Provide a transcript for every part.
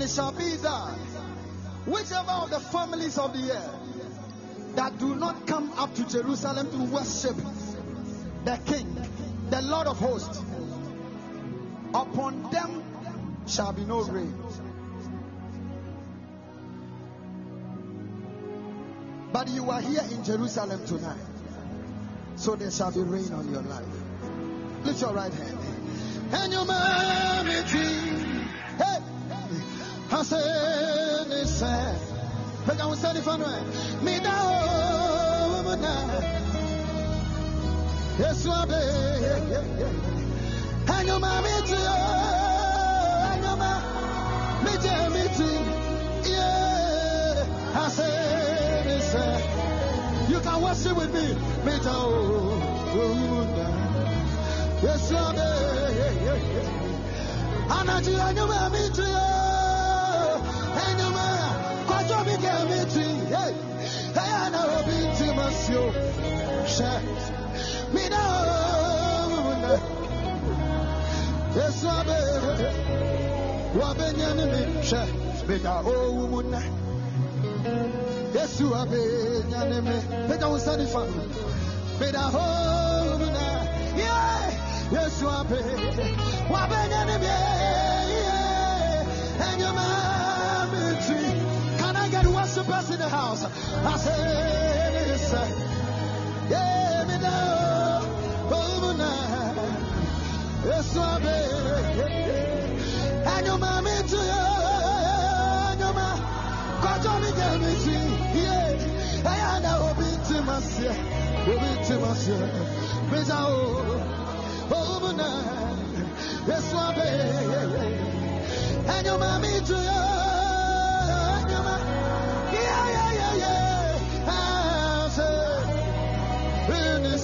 And it shall be that whichever of the families of the earth that do not come up to Jerusalem to worship the King, the Lord of hosts, upon them shall be no rain. But you are here in Jerusalem tonight, so there shall be rain on your life. Lift your right hand. And your mommy, hey, I said, it's sad. But I was saying, if I'm right, me down, yes, you are there. And your mommy, and your mommy, me, me, yeah, I said, it's sad. You can worship with me, me down. Yes, Lord. Anaji anyuma mi tu yo. Anyuma kwajo mi ke mi tu. Hey. Hey ana obi ti masio. She. Mi na o. Mi na o. Yesu usani fanu. Mi na o. Yes, you are paid. The enemy and your mommy Can I get worshipers in the house? I said, yes, yeah, me now. Oh, now. Yes, you are paid. And your mommy get me too. Yeah. I be to. Be to. Be to oh, yes, and your mommy to you,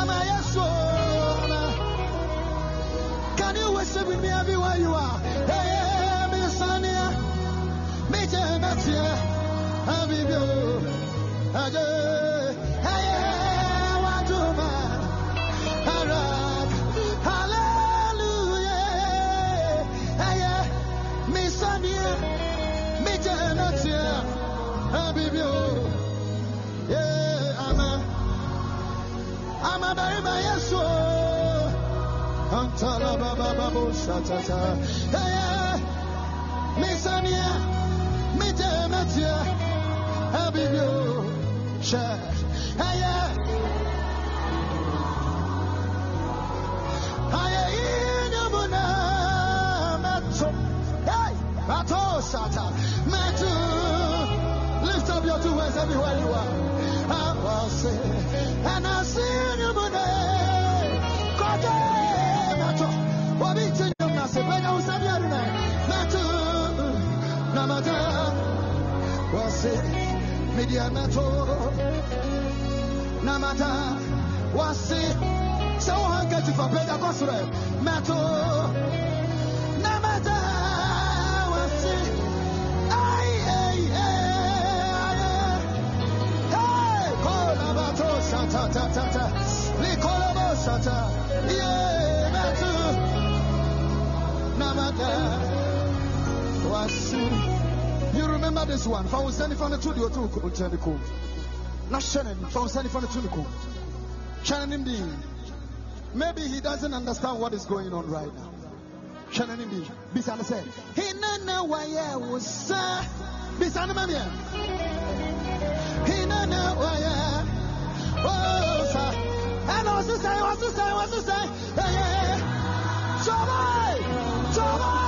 I'm You remember this one? Was sending from the studio to Ucheniko. Not Shannon. If I was sending from the studio. Shannon B. Maybe he doesn't understand what is going on right now. Shannon B. Bisana said, He nana waya was Bisana Mamia. He nana waya. Oh, sir. And also say, also say, also say, yeah, yeah, yeah. Joy, joy,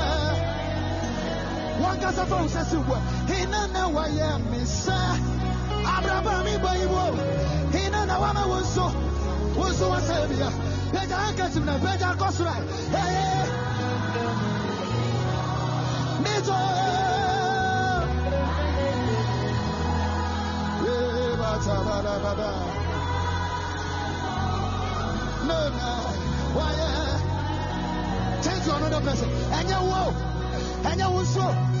so wo so wa sa bia peja anka sim na peja kosra hey me to Eh, ba ta ba da ba da. No, no. Why, yeah. Change to another person. And you wo. And you wo so. And you wo so. And you wo yes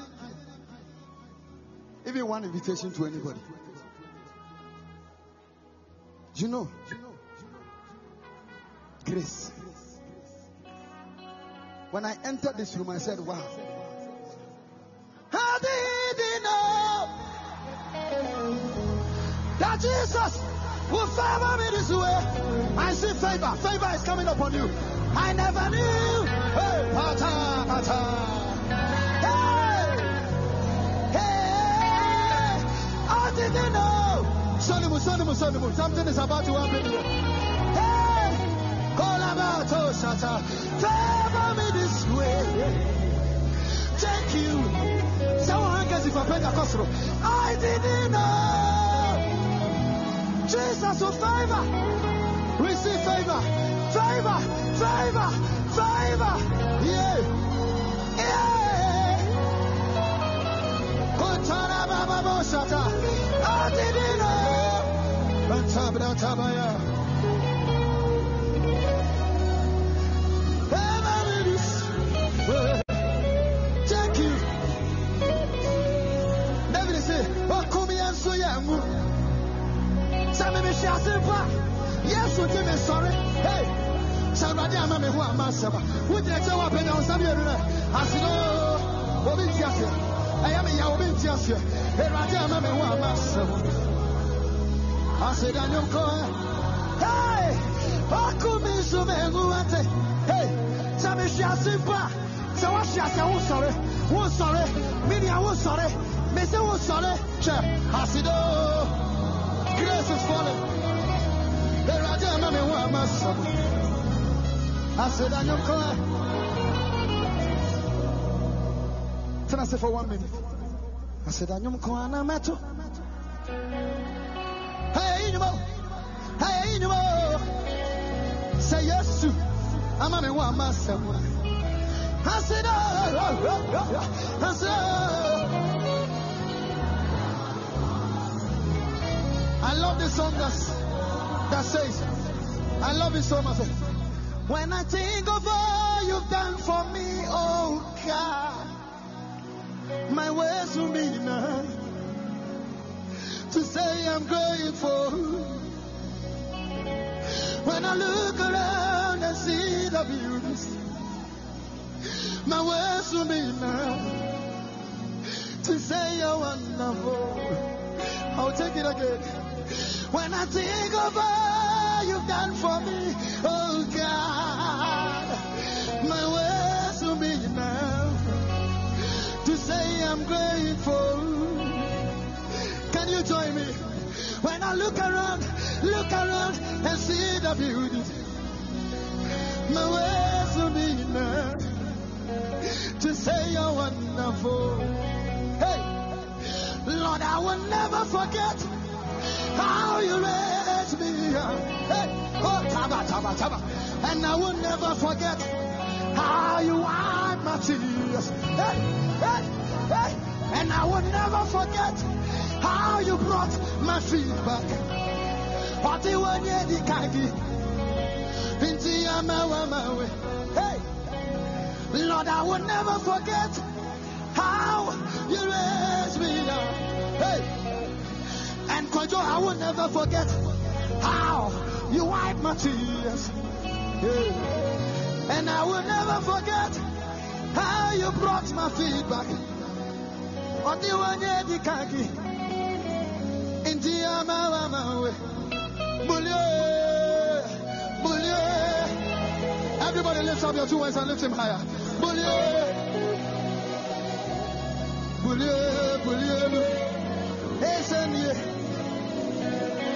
even one invitation to anybody? Do you know? Grace. When I entered this room, I said, Wow. How did he know that Jesus will favor me this way? I see favor. Favor is coming upon you. I never knew. Hey, pata, pata. Hey, I didn't know. Sonimu, sonimu, sonimu. Something is about to happen here. Hey, call about oh, shata. Favor me this way. Thank you. Someone hands if I pay the cost. I didn't know. Jesus will favor. Receive favor. Favor. Favor. Favor. Yeah. Yeah. Kontara baba bo shata. I didn't know. Bantabra tabaya. Favor me this way. Thank you. David say, Wakumi and Soyamu. Sami me shall say, Yes, we give me sorry. Hey, somebody ama me who am asaba. Who did you want to say? I said, Oh, Obi Tiasia. I am a Yaobi Tiasia. Hey, Raja ama me who am asaba. I said, Daniel Cohen. Hey, Wakumi Sumenguate. Hey, Sami shall say, sɛ woahyɛ ase wo sɔre wo sɔre mene a wo sɔre me sɛ wo sɔre hwɛ asedo grace is falling. Awurade ama me ho ama sɔ aseda nwomkɔ tena se for one minute aseda nwomkɔ ana mɛto Hey, nnwuma o. Hey, nnwuma o. sɛ yesu ama me ho ama sɛm I said, oh, oh, oh. I said. I love this song that's, that says, I love it so much. When I think of all you've done for me, oh God, my words will be enough to say I'm grateful. When I look around and see the beauties, my words will be enough to say you're wonderful. I'll take it again. When I think of all you've done for me, oh God, I look around, look around and see the beauty, my words will be enough to say you're wonderful. Hey, Lord, I will never forget how you raised me up. Hey, oh, taba, taba, taba. And I will never forget how you wiped my tears. Hey, hey, hey. And I will never forget how you brought my feet back. What you want, yeah, the kagi. Binti amawa mawe. Hey. Lord, I will never forget how you raised me up. Hey. And Kojo, I will never forget how you wiped my tears. Hey. And I will never forget how you brought my feet back. ọ dịghị onye dị ka gị. Ndị amaghị ama we bulie bulie everybody lift up your two hands and lift him higher. Bulie bulie bulie esemie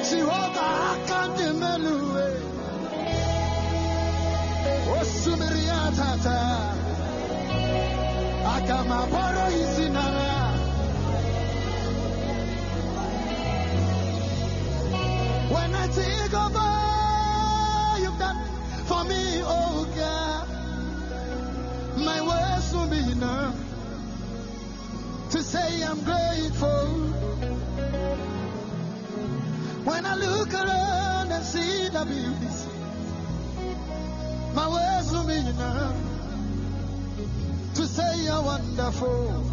jehova aka ndị mmelu we osimiri ya tata. Aka ma bọrọ isi na When I think of all you've done for me, oh God, my words will be enough to say I'm grateful. When I look around and see the beauties, my words will be enough to say you're wonderful.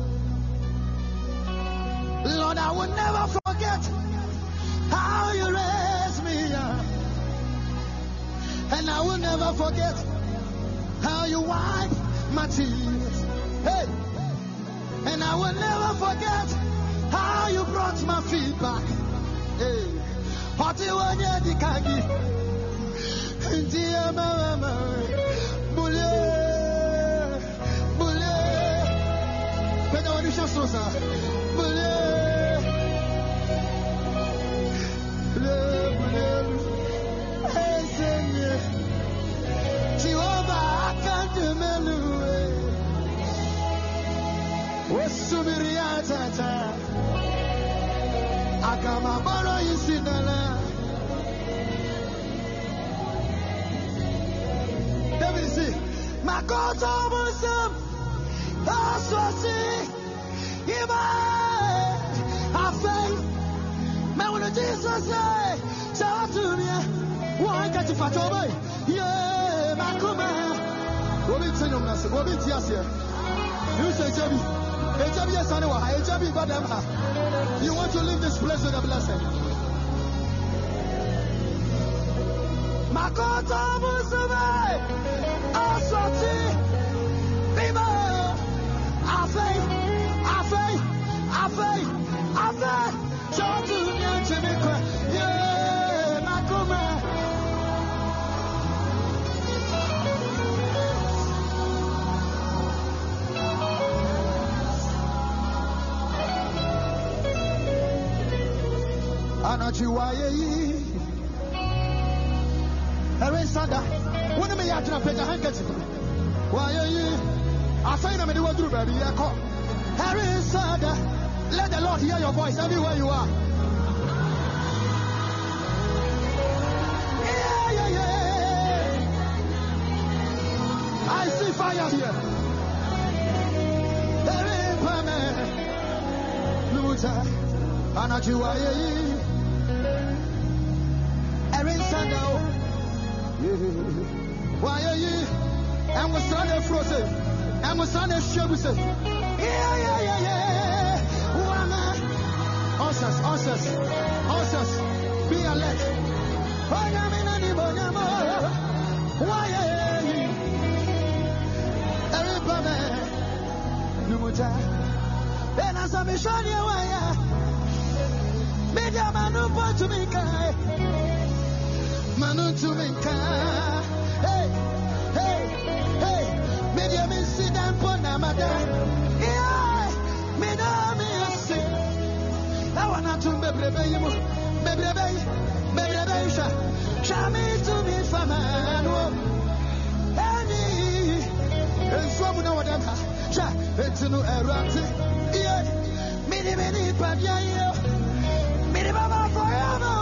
Lord, I will never forget how you raised. And I will never forget how you wiped my tears. Hey! And I will never forget how you brought my feet back. Hey! Hoti wanye dikagi. Ndiye mama. Bule. Bule. Pena wadisha sosa. Bule. Jehovah, I can't do Osubiria tata. Akama baro isinala. David see. Makoto musum. Aswasi. Iba. Afei. Mewunu Jesus say. Shout to You say. You want to leave this place with a blessing. Makoto musume. Aswati. Biba. Afei. Afei. Afei. Afei. Anachiwaye yi ɛre nsada wone meyɛ agyena pagya hankati wayɛ yi afei na let the lord hear your voice everywhere you are. Yeah, yeah, yeah. I see fire here. Ɛre mpame, Luta, anachiwaye yi ɛre nsada o wayɛ yi ɛnwosra na afuro se ɛnwosra na ahyia gu se yɛyɛyɛyɛ wana ɔsɛs ɔsɛs ɔsɛs be alert. Wayɛ yi ɛreba mɛ numuta ɛna sɛ mehwɛ neɛ wayɛ media mano pɔtumi kae Manu to me, hey, hey, hey, media Namada. Yeah, me know me a sick. I want to be brave, you baby, baby, baby, baby, show me to me for man. Any, and so we know Sha, it's no. Yeah, many, many, but yeah, many, mama forever.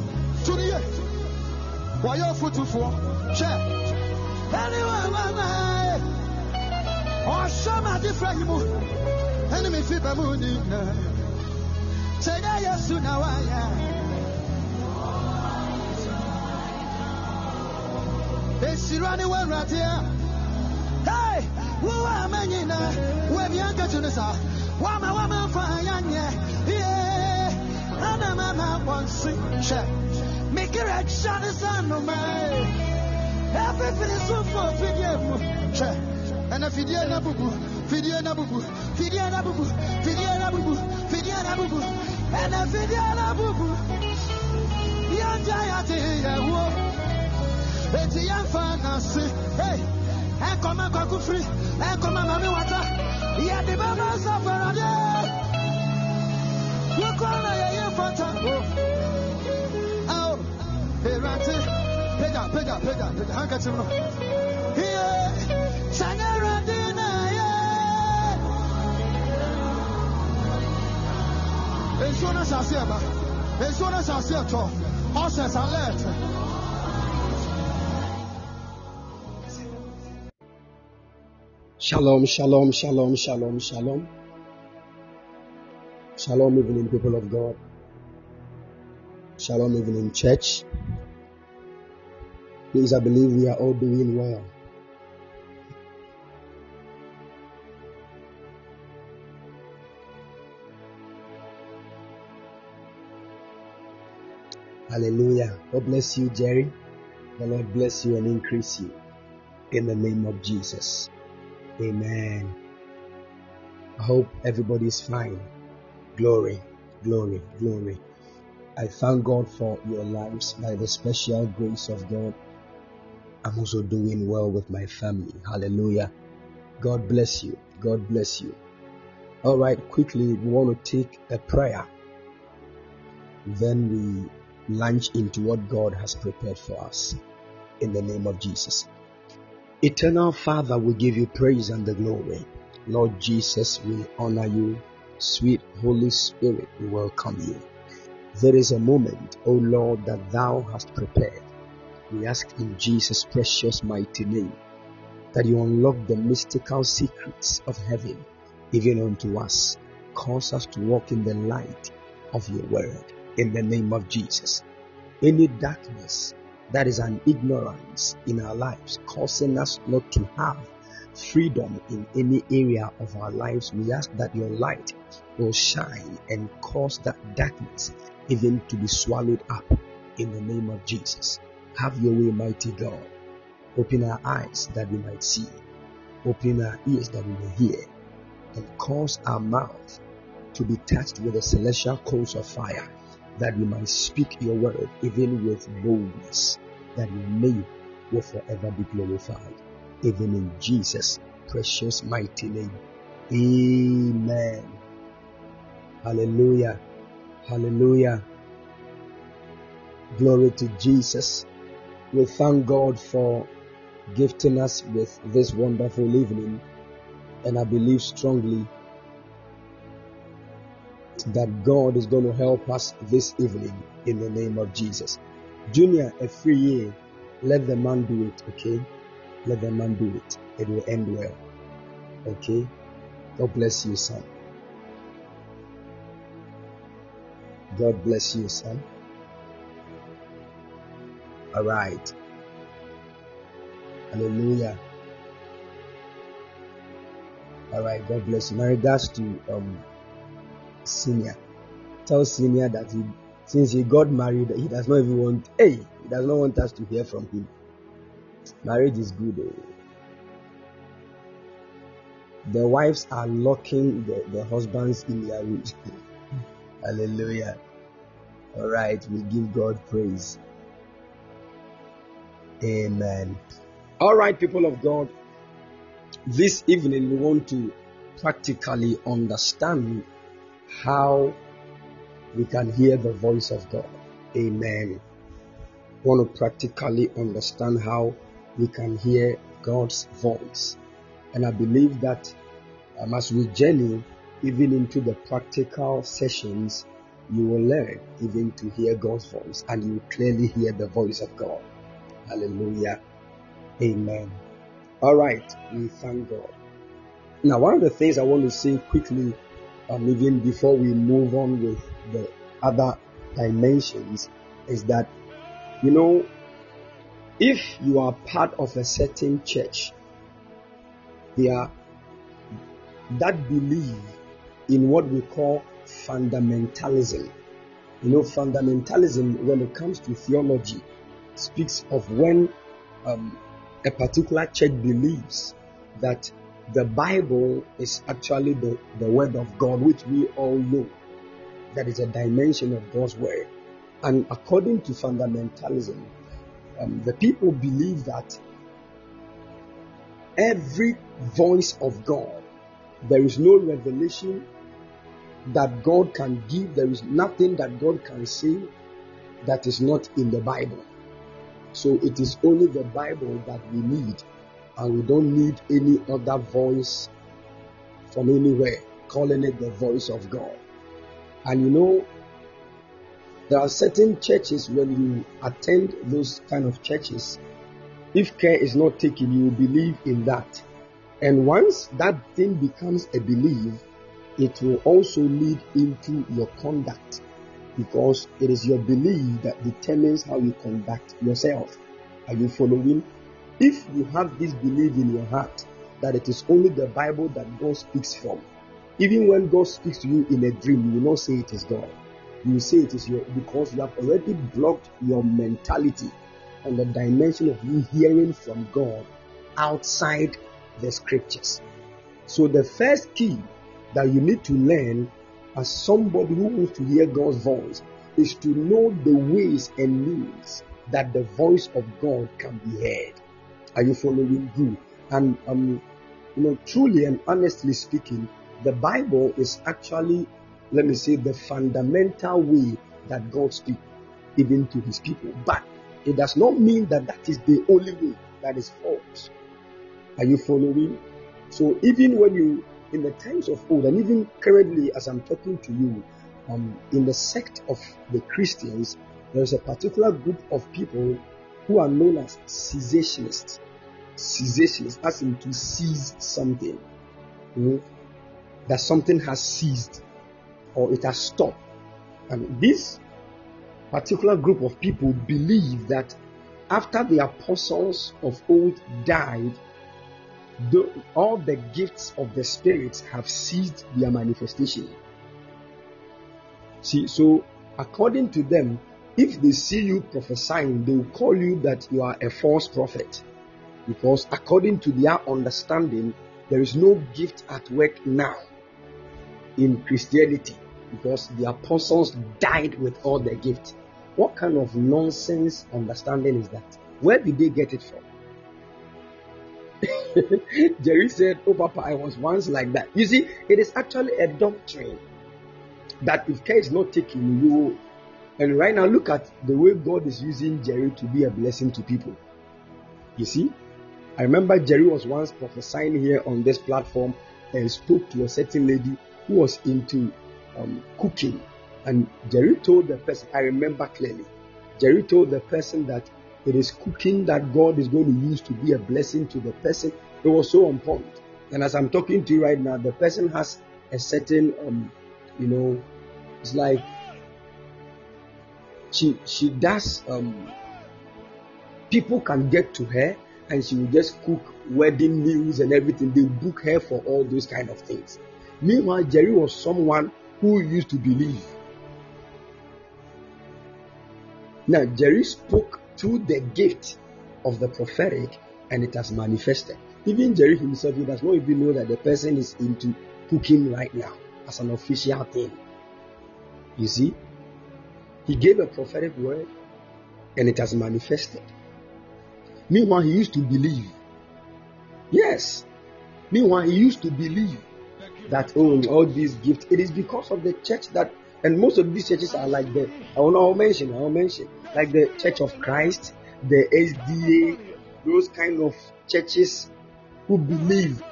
deja na hindi ɛda na bɛtiri so tuni yɛ wɔyɛ ɔfotufoɔ hwɛ ɛne wamanae ɔhyɛ ma ade fra yi mu ɛne mefi ba mu nyinaa sɛ nyɛ yesu na wayɛ esira ne wawurade a. Hey, wo ama nyinaa wɔabia nkatu no saa wama wama mfa yɛnyɛ ye ana mama wɔnse hwɛ mekere kyɛ ne sa nnomae ɛfefiri so fo fidie mu hwɛ ɛna fidie na bubu fidie na bubu fidie na bubu fidie na bubu fidie na bubu ɛna fidie na bubu yɛnta yɛte yɛwo eti yɛmfa nase hey ɛnkɔma kwaku firi ɛnkɔma mame wata yɛde bɛma safarade yɛkɔ na yɛyɛ fata. O ao. Erate pagya pagya pagya pagya hankɛkyem no ye. Sanyɛ awurade na yɛ nsuo no asase ɛba nsuo no asase ɛtɔ ɔsɛs alert Shalom, shalom, shalom, shalom, shalom. Shalom, evening, people of God. Shalom, evening, church. Please, I believe we are all doing well. Hallelujah. God bless you, Jerry. The Lord bless you and increase you. In the name of Jesus. Amen. I hope everybody is fine. Glory, glory, glory. I thank God for your lives by the special grace of God. I'm also doing well with my family. Hallelujah. God bless you. God bless you. All right, quickly, we want to take a prayer. Then we launch into what God has prepared for us in the name of Jesus. Eternal Father, we give you praise and the glory. Lord Jesus, we honor you. Sweet Holy Spirit, we welcome you. There is a moment, O Lord, that thou hast prepared. We ask in Jesus' precious mighty name that you unlock the mystical secrets of heaven even unto us. Cause us to walk in the light of your word in the name of Jesus. Any darkness that is an ignorance in our lives, causing us not to have freedom in any area of our lives, we ask that your light will shine and cause that darkness even to be swallowed up in the name of Jesus. Have your way, mighty God. Open our eyes that we might see, open our ears that we may hear, and cause our mouth to be touched with the celestial coals of fire that we might speak your word even with boldness, that your name will forever be glorified. Even in Jesus' precious mighty name. Amen. Hallelujah. Hallelujah. Glory to Jesus. We thank God for gifting us with this wonderful evening. And I believe strongly that God is going to help us this evening in the name of Jesus. Junior, a free year, let the man do it, okay? Let the man do it. It will end well. Okay? God bless you, son. God bless you, son. All right. Hallelujah. All right. God bless you. My regards to um senior. Tell senior that he since he got married, he does not even want. Hey, he does not want us to hear from him. Marriage is good. Oh. The wives are locking the, the husbands in their rooms. Hallelujah. All right, we give God praise. Amen. All right, people of God, this evening we want to practically understand how we can hear the voice of God. Amen. We want to practically understand how we can hear God's voice. And I believe that um, as we journey even into the practical sessions, you will learn even to hear God's voice and you clearly hear the voice of God. Hallelujah. Amen. All right. We thank God. Now, one of the things I want to say quickly, um, even before we move on with the other dimensions, is that, you know, if you are part of a certain church, there that believe in what we call fundamentalism. You know, fundamentalism, when it comes to theology, speaks of when um, a particular church believes that the Bible is actually the, the Word of God, which we all know that is a dimension of God's Word. And according to fundamentalism, um, the people believe that every voice of God, there is no revelation that God can give, there is nothing that God can say that is not in the Bible. So it is only the Bible that we need, and we don't need any other voice from anywhere, calling it the voice of God. And you know, there are certain churches when you attend those kind of churches, if care is not taken, you believe in that. And once that thing becomes a belief, it will also lead into your conduct because it is your belief that determines how you conduct yourself. Are you following? If you have this belief in your heart that it is only the Bible that God speaks from, even when God speaks to you in a dream, you will not say it is God. You say it is your because you have already blocked your mentality on the dimension of you hearing from God outside the scriptures. So the first key that you need to learn as somebody who wants to hear God's voice is to know the ways and means that the voice of God can be heard. Are you following? Good. And um, you know, truly and honestly speaking, the Bible is actually, let me say, the fundamental way that God speaks, even to His people. But it does not mean that that is the only way that is false. Are you following? So even when you in the times of old, and even currently as I'm talking to you, um, in the sect of the Christians, there is a particular group of people who are known as cessationists. Cessationists, as in to seize something. Know, that something has ceased or it has stopped. And this particular group of people believe that after the apostles of old died, the, all the gifts of the Spirit have ceased their manifestation. See, so according to them, if they see you prophesying, they will call you that you are a false prophet. Because according to their understanding, there is no gift at work now in Christianity because the apostles died with all their gifts. What kind of nonsense understanding is that? Where did they get it from? Jerry said, Oh, Papa, I was once like that. You see, it is actually a doctrine that if care is not taken, you and right now look at the way God is using Jerry to be a blessing to people. You see, I remember Jerry was once prophesying here on this platform and spoke to a certain lady who was into um, cooking. And Jerry told the person, I remember clearly, Jerry told the person that it is cooking that God is going to use to be a blessing to the person. It was so on point. And as I'm talking to you right now, the person has a certain, um, you know, it's like she she does. Um, people can get to her, and she will just cook wedding meals and everything. They book her for all those kind of things. Meanwhile, Jerry was someone who used to believe. Now, Jerry spoke to the gift of the prophetic and it has manifested. Even Jerry himself, he does not even know that the person is into cooking right now as an official thing. You see, he gave a prophetic word and it has manifested. Meanwhile, he used to believe. Yes. Meanwhile, he used to believe that oh, all these gifts. It is because of the church that, and most of these churches are like the. I will not mention. I will mention like the Church of Christ, the SDA, those kind of churches who believe.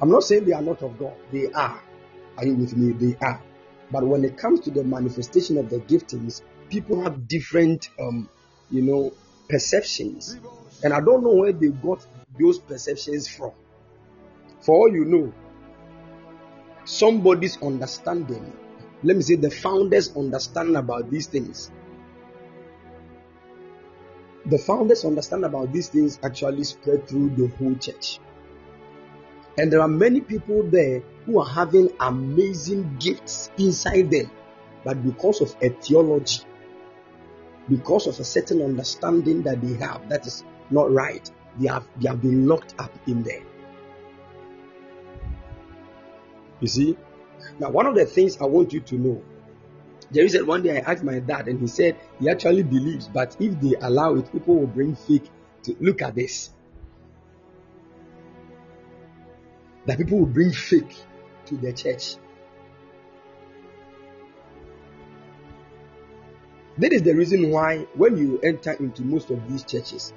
I'm not saying they are not of God. They are. Are you with me? They are. But when it comes to the manifestation of the giftings, people have different, um, you know, perceptions, and I don't know where they got those perceptions from. For all you know, somebody's understanding, let me say the founders' understand about these things. The founders' understand about these things actually spread through the whole church. And there are many people there who are having amazing gifts inside them, but because of a theology, because of a certain understanding that they have that is not right, they have, they have been locked up in there. You see? Now, one of the things I want you to know there is said one day I asked my dad, and he said he actually believes, but if they allow it, people will bring fake to look at this. That people will bring fake to the church. That is the reason why when you enter into most of these churches,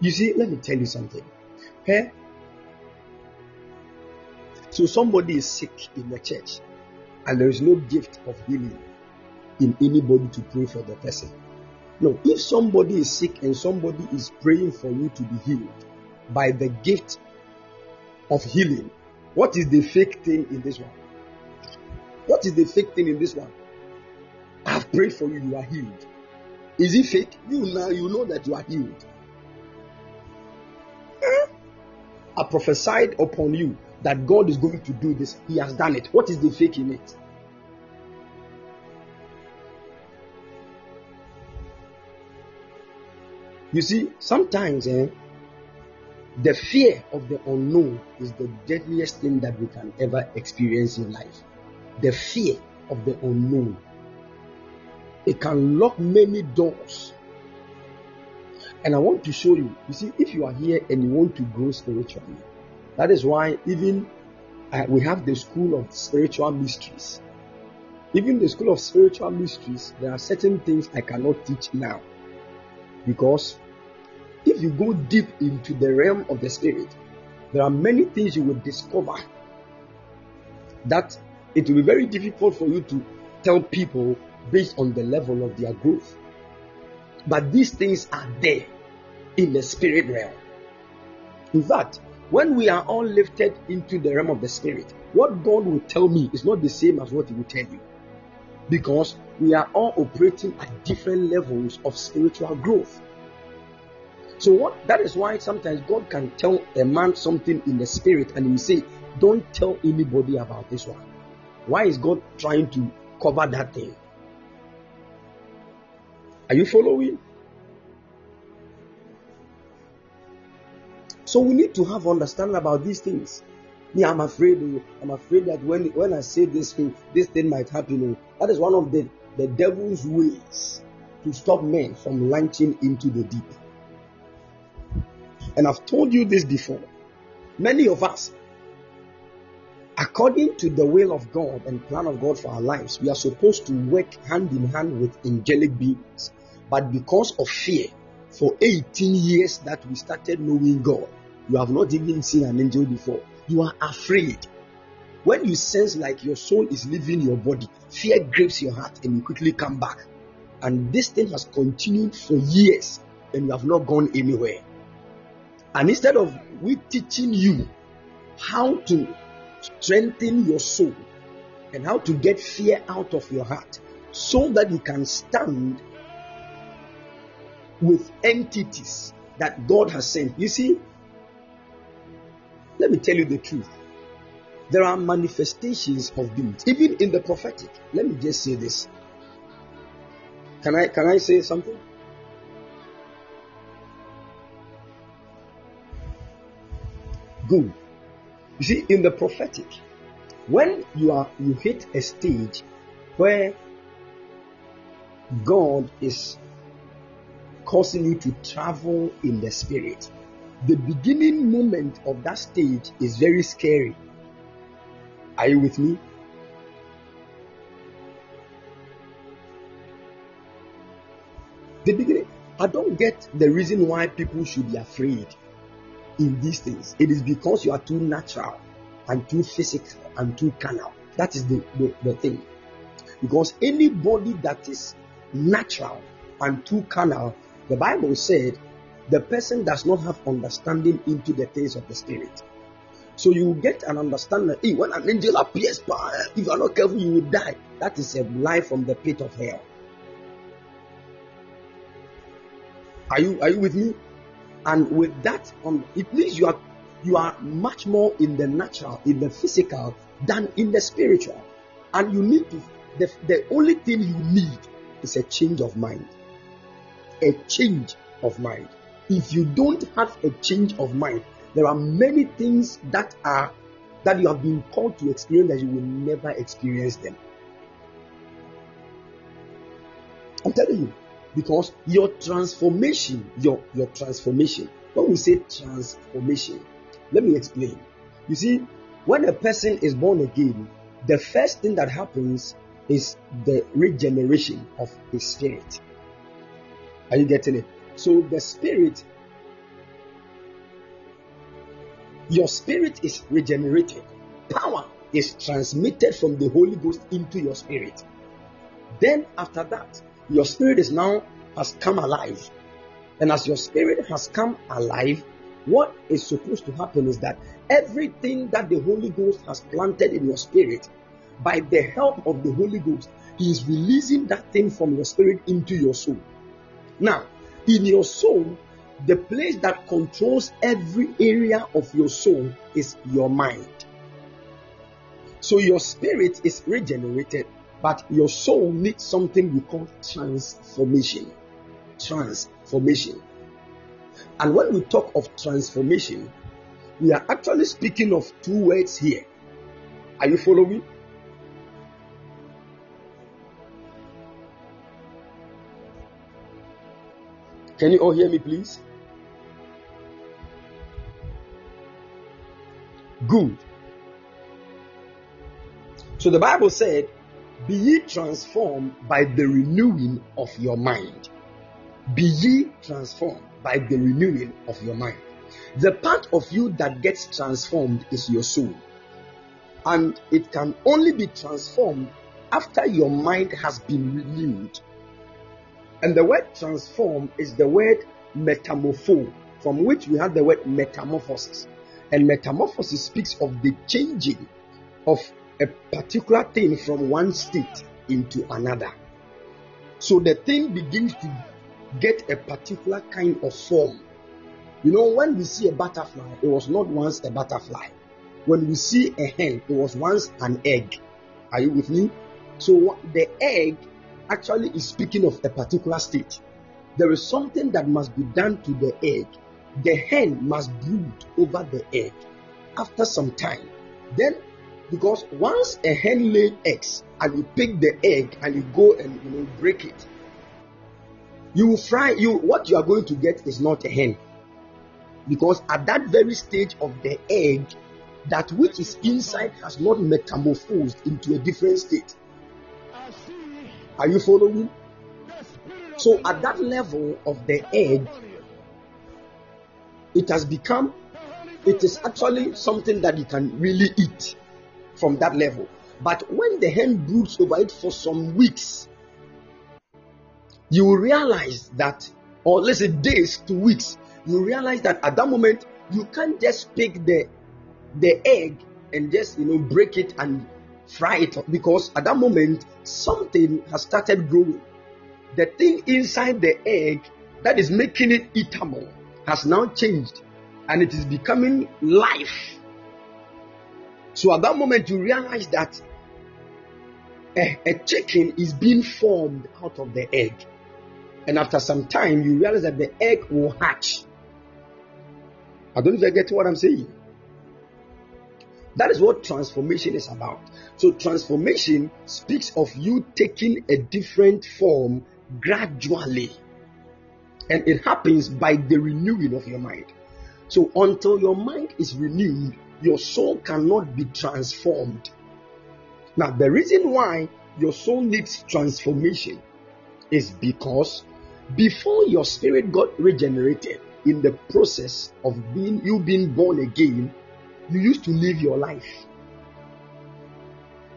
you see, let me tell you something. Hey, so somebody is sick in the church, and there is no gift of healing in anybody to pray for the person. No, if somebody is sick and somebody is praying for you to be healed by the gift of healing, what is the fake thing in this one? What is the fake thing in this one? I've prayed for you, you are healed. Is it fake? You now you know that you are healed. Eh? I prophesied upon you that God is going to do this. He has done it. What is the fake in it? You see, sometimes eh, the fear of the unknown is the deadliest thing that we can ever experience in life. The fear of the unknown. It can lock many doors. And I want to show you, you see, if you are here and you want to grow spiritually, that is why even uh, we have the school of spiritual mysteries. Even the school of spiritual mysteries, there are certain things I cannot teach now. Because if you go deep into the realm of the spirit, there are many things you will discover that it will be very difficult for you to tell people based on the level of their growth. But these things are there in the spirit realm. In fact, when we are all lifted into the realm of the spirit, what God will tell me is not the same as what He will tell you. Because we are all operating at different levels of spiritual growth. So what that is why sometimes God can tell a man something in the spirit and he will say, Don't tell anybody about this one. Why is God trying to cover that thing? Are you following? So we need to have understanding about these things. Me, I'm afraid. I'm afraid that when when I say this thing, this thing might happen. That is one of the the devil's ways to stop men from launching into the deep. And I've told you this before. Many of us, according to the will of God and plan of God for our lives, we are supposed to work hand in hand with angelic beings. But because of fear, for 18 years that we started knowing God, you have not even seen an angel before. You are afraid. When you sense like your soul is leaving your body, fear grips your heart and you quickly come back. And this thing has continued for years and you have not gone anywhere. And instead of we teaching you how to strengthen your soul and how to get fear out of your heart so that you can stand with entities that God has sent. You see, let me tell you the truth. There are manifestations of demons, even in the prophetic. Let me just say this. Can I can I say something? Good. You see, in the prophetic, when you are you hit a stage where God is causing you to travel in the spirit, the beginning moment of that stage is very scary. Are you with me? The beginning, I don't get the reason why people should be afraid in these things. It is because you are too natural and too physical and too carnal. That is the, the, the thing. Because anybody that is natural and too carnal The Bible said the person does not have understanding into the things of the spirit. So you get an understanding. Hey, when an angel appears, if you are not careful, you will die. That is a lie from the pit of hell. Are you are you with me? And with that, um, it means you are you are much more in the natural, in the physical, than in the spiritual. And you need to the, the only thing you need is a change of mind. A change of mind. If you don't have a change of mind, there are many things that are that you have been called to experience that you will never experience them. I'm telling you, because your transformation, your your transformation. When we say transformation, let me explain. You see, when a person is born again, the first thing that happens is the regeneration of the spirit. Are you getting it? So the spirit, your spirit is regenerated. Power is transmitted from the Holy Ghost into your spirit. Then after that, your spirit is now has come alive. And as your spirit has come alive, what is supposed to happen is that everything that the Holy Ghost has planted in your spirit, by the help of the Holy Ghost, He is releasing that thing from your spirit into your soul. Now, in your soul, the place that controls every area of your soul is your mind. So your spirit is regenerated, but your soul needs something we call transformation. Transformation. And when we talk of transformation, we are actually speaking of two words here. Are you following? Can you all hear me, please? Good. So the Bible said, Be ye transformed by the renewing of your mind. Be ye transformed by the renewing of your mind. The part of you that gets transformed is your soul. And it can only be transformed after your mind has been renewed. And the word transform is the word metamorpho, from which we have the word metamorphosis. And metamorphosis speaks of the changing of a particular thing from one state into another. So the thing begins to get a particular kind of form. You know, when we see a butterfly, it was not once a butterfly. When we see a hen, it was once an egg. Are you with me? So the egg actually is speaking of a particular state. There is something that must be done to the egg. The hen must brood over the egg after some time. Then, because once a hen lays eggs and you pick the egg and you go and you know break it, you fry you what you are going to get is not a hen because at that very stage of the egg that which is inside has not metamorphosed into a different state are you following so at that level of the egg it has become it is actually something that you can really eat from that level. But when the hen broods over it for some weeks you will realize that, or let's say days to weeks, you realize that at that moment you can't just pick the the egg and just you know break it and fry it because at that moment something has started growing. The thing inside the egg that is making it eatable has now changed and it is becoming life. So at that moment you realize that a, a chicken is being formed out of the egg. And after some time, you realize that the egg will hatch. I don't even get what I'm saying. That is what transformation is about. So, transformation speaks of you taking a different form gradually. And it happens by the renewing of your mind. So, until your mind is renewed, your soul cannot be transformed. Now, the reason why your soul needs transformation is because before your spirit got regenerated in the process of being you being born again you used to live your life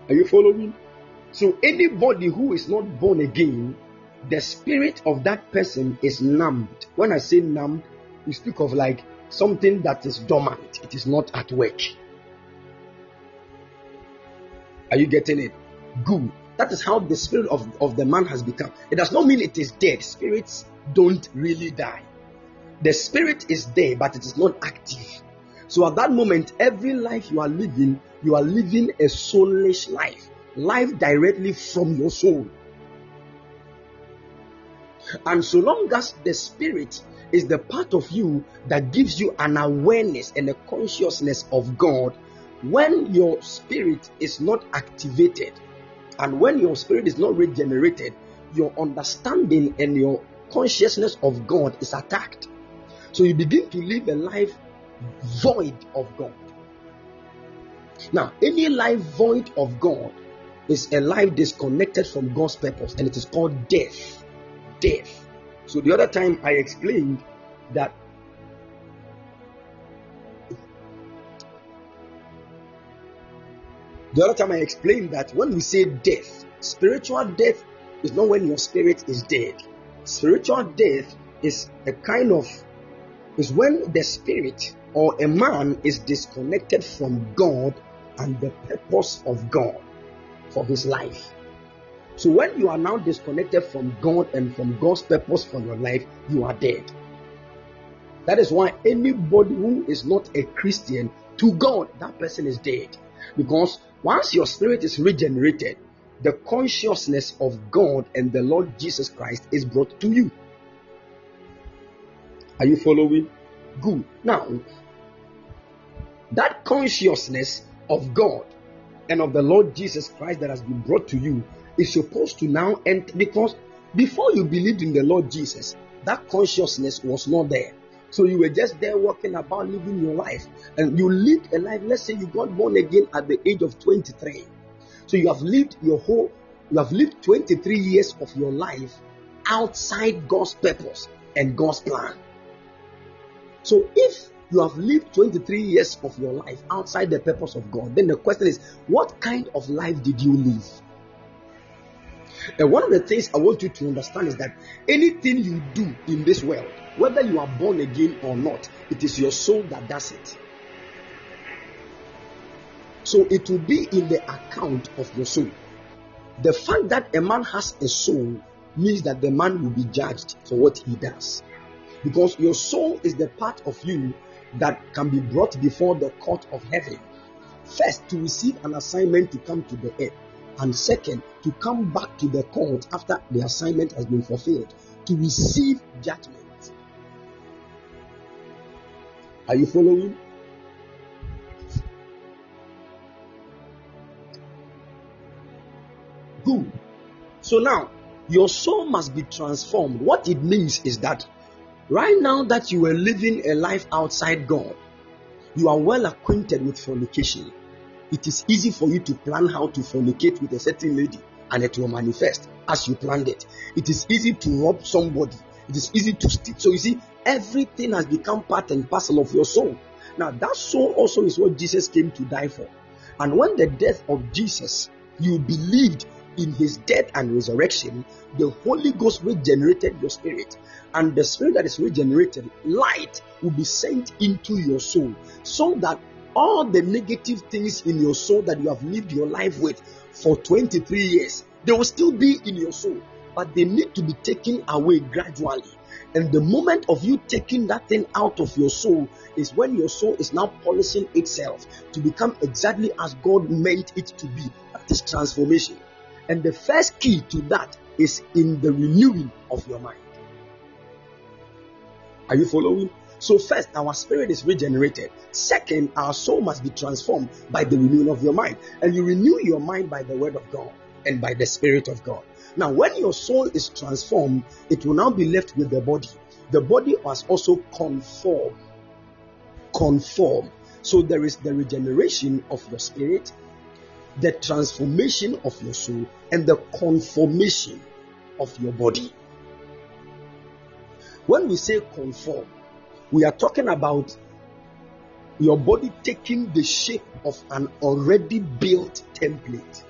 are you following so anybody who is not born again the spirit of that person is numbed. When I say numbed, we speak of like something that is dormant, it is not at work. Are you getting it? Good. That is how the spirit of, of the man has become. It does not mean it is dead. Spirits don't really die. The spirit is there, but it is not active. So at that moment, every life you are living, you are living a soulless life, life directly from your soul. And so long as the spirit is the part of you that gives you an awareness and a consciousness of God, when your spirit is not activated and when your spirit is not regenerated, your understanding and your consciousness of God is attacked. So you begin to live a life void of God. Now, any life void of God is a life disconnected from God's purpose, and it is called death. Death. So the other time I explained that The other time I explained that when we say death, spiritual death is not when your spirit is dead. Spiritual death is a kind of is when the spirit or a man is disconnected from God and the purpose of God for his life. So when you are now disconnected from God and from God's purpose for your life, you are dead. That is why anybody who is not a Christian to God, that person is dead. Because once your spirit is regenerated, the consciousness of God and the Lord Jesus Christ is brought to you. Are you following? Good. Now, that consciousness of God and of the Lord Jesus Christ that has been brought to you is supposed to now enter because before you believed in the Lord Jesus, that consciousness was not there. So you were just there walking about living your life. And you lived a life, let's say you got born again at the age of 23. So you have lived your whole, you have lived 23 years of your life outside God's purpose and God's plan. So if you have lived 23 years of your life outside the purpose of God, then the question is, what kind of life did you live? And one of the things I want you to understand is that anything you do in this world, whether you are born again or not, it is your soul that does it. So it will be in the account of your soul. The fact that a man has a soul means that the man will be judged for what he does. Because your soul is the part of you that can be brought before the court of heaven. First, to receive an assignment to come to the earth. And second, to come back to the court after the assignment has been fulfilled to receive judgment. Are you following? Good. So now, your soul must be transformed. What it means is that right now that you are living a life outside God, you are well acquainted with fornication. It is easy for you to plan how to fornicate with a certain lady and it will manifest as you planned it. It is easy to rob somebody. It is easy to steal. So you see, everything has become part and parcel of your soul. Now, that soul also is what Jesus came to die for. And when the death of Jesus, you believed in his death and resurrection, the Holy Ghost regenerated your spirit. And the spirit that is regenerated, light, will be sent into your soul so that all the negative things in your soul that you have lived your life with for 23 years, they will still be in your soul, but they need to be taken away gradually. And the moment of you taking that thing out of your soul is when your soul is now polishing itself to become exactly as God meant it to be. That is transformation. And the first key to that is in the renewing of your mind. Are you following? So, first, our spirit is regenerated. Second, our soul must be transformed by the renewing of your mind. And you renew your mind by the word of God and by the spirit of God. Now, when your soul is transformed, it will now be left with the body. The body must also conform. Conform. So, there is the regeneration of your spirit, the transformation of your soul, and the conformation of your body. When we say conform, we are talking about your body taking the shape of an already built template.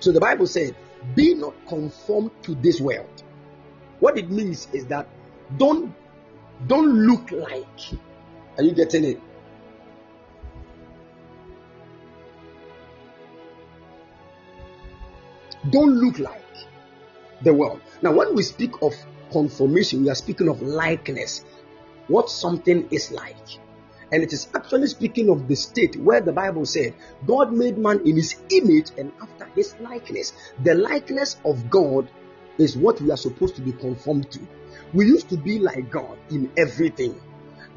So the Bible said, be not conformed to this world. What it means is that don't don't look like. Are you getting it? Don't look like the world. Now, when we speak of conformation, we are speaking of likeness, what something is like. And it is actually speaking of the state where the Bible said God made man in his image and after his likeness. The likeness of God is what we are supposed to be conformed to. We used to be like God in everything.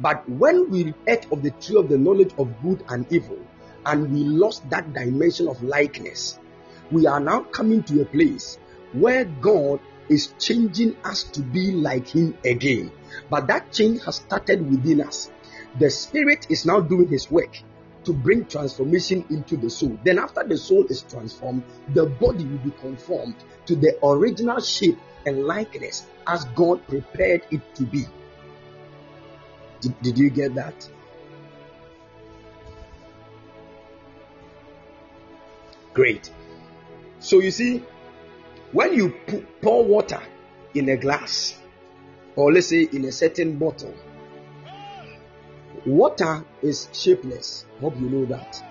But when we ate of the tree of the knowledge of good and evil, and we lost that dimension of likeness, we are now coming to a place where God is changing us to be like Him again. But that change has started within us. The Spirit is now doing His work to bring transformation into the soul. Then, after the soul is transformed, the body will be conformed to the original shape and likeness as God prepared it to be. Did, did you get that? Great. So, you see, when you pour water in a glass, or let's say in a certain bottle, water is shapeless. Hope you know that.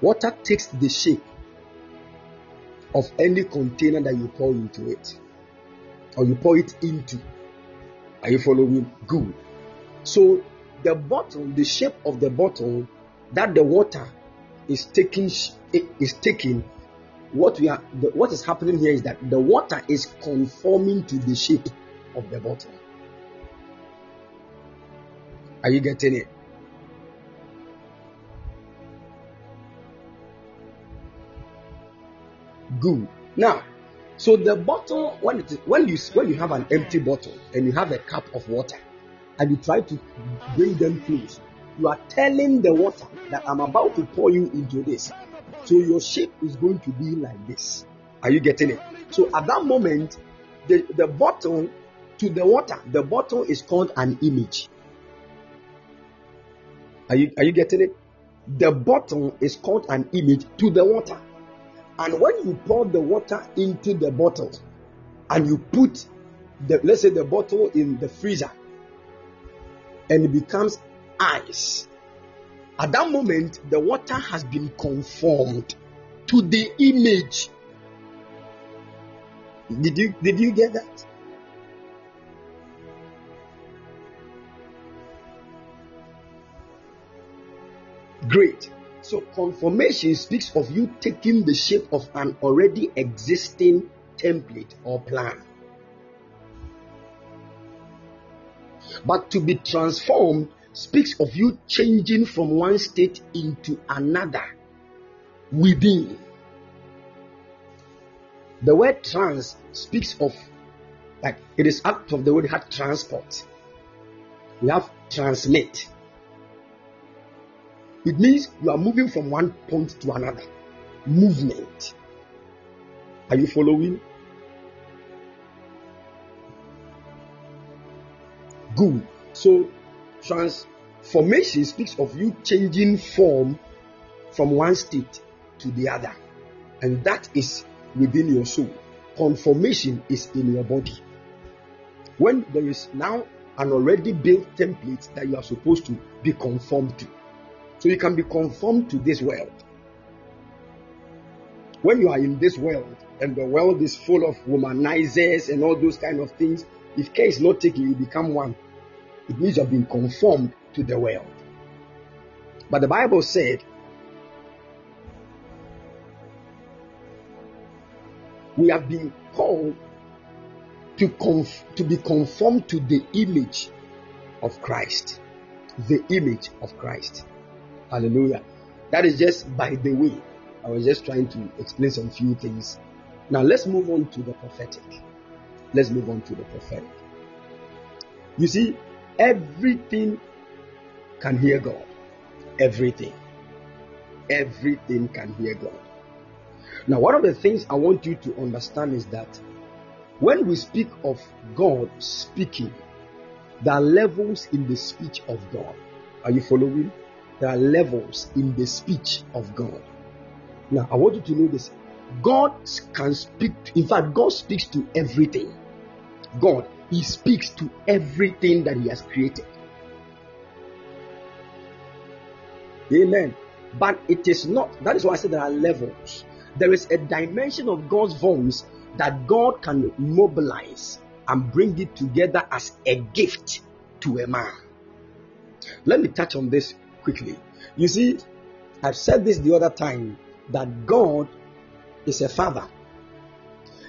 Water takes the shape of any container that you pour into it, or you pour it into. Are you following? Good. So the bottle, the shape of the bottle that the water is taking is taking what we are the, what is happening here is that the water is conforming to the shape of the bottle. Are you getting it? Good. Now, so the bottle when it when you when you have an empty bottle and you have a cup of water and you try to bring them close, you are telling the water that I'm about to pour you into this. So your shape is going to be like this. Are you getting it? So at that moment, the, the bottle to the water, the bottle is called an image. Are you, are you getting it? The bottle is called an image to the water. And when you pour the water into the bottle and you put the let's say the bottle in the freezer and it becomes ice at that moment, the water has been conformed to the image. Did you did you get that? Great. So conformation speaks of you taking the shape of an already existing template or plan. But to be transformed speaks of you changing from one state into another within. The word trans speaks of like it is out of the word had transport. We have transmit. It means you are moving from one point to another. Movement. Are you following? Good. So Transformation speaks of you changing form from one state to the other, and that is within your soul. Conformation is in your body. When there is now an already built template that you are supposed to be conformed to, so you can be conformed to this world. When you are in this world and the world is full of womanizers and all those kind of things, if care is not taken, you become one it means you have been conformed to the world. But the Bible said, we have been called to, conf- to be conformed to the image of Christ. The image of Christ. Hallelujah. That is just by the way. I was just trying to explain some few things. Now let's move on to the prophetic. Let's move on to the prophetic. You see, Everything can hear God. Everything. Everything can hear God. Now, one of the things I want you to understand is that when we speak of God speaking, there are levels in the speech of God. Are you following? There are levels in the speech of God. Now, I want you to know this. God can speak, in fact, God speaks to everything. God, He speaks to everything that He has created. Amen. But it is not, that is why I said there are levels. There is a dimension of God's voice that God can mobilize and bring it together as a gift to a man. Let me touch on this quickly. You see, I've said this the other time that God is a father.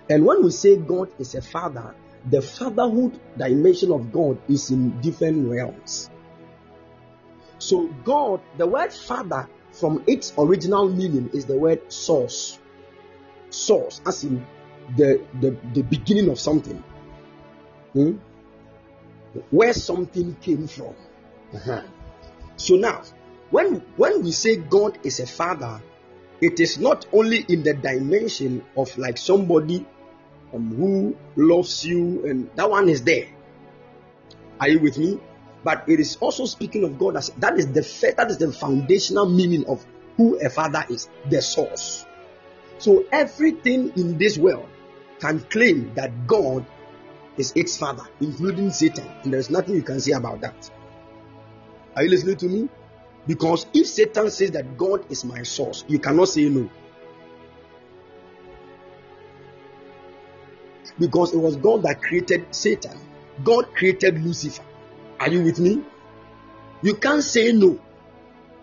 And when we say God is a father, the fatherhood dimension of God is in different realms. So, God, the word father, from its original meaning, is the word source. Source, as in the, the, the beginning of something. Hmm? Where something came from. Uh-huh. So now, when when we say God is a father, it is not only in the dimension of like somebody um, who loves you, and that one is there. Are you with me? But it is also speaking of God as that is the that is the foundational meaning of who a father is, the source. So everything in this world can claim that God is its father, including Satan, and there's nothing you can say about that. Are you listening to me? Because if Satan says that God is my source, you cannot say no. Because it was God that created Satan. God created Lucifer. Are you with me? You can't say no.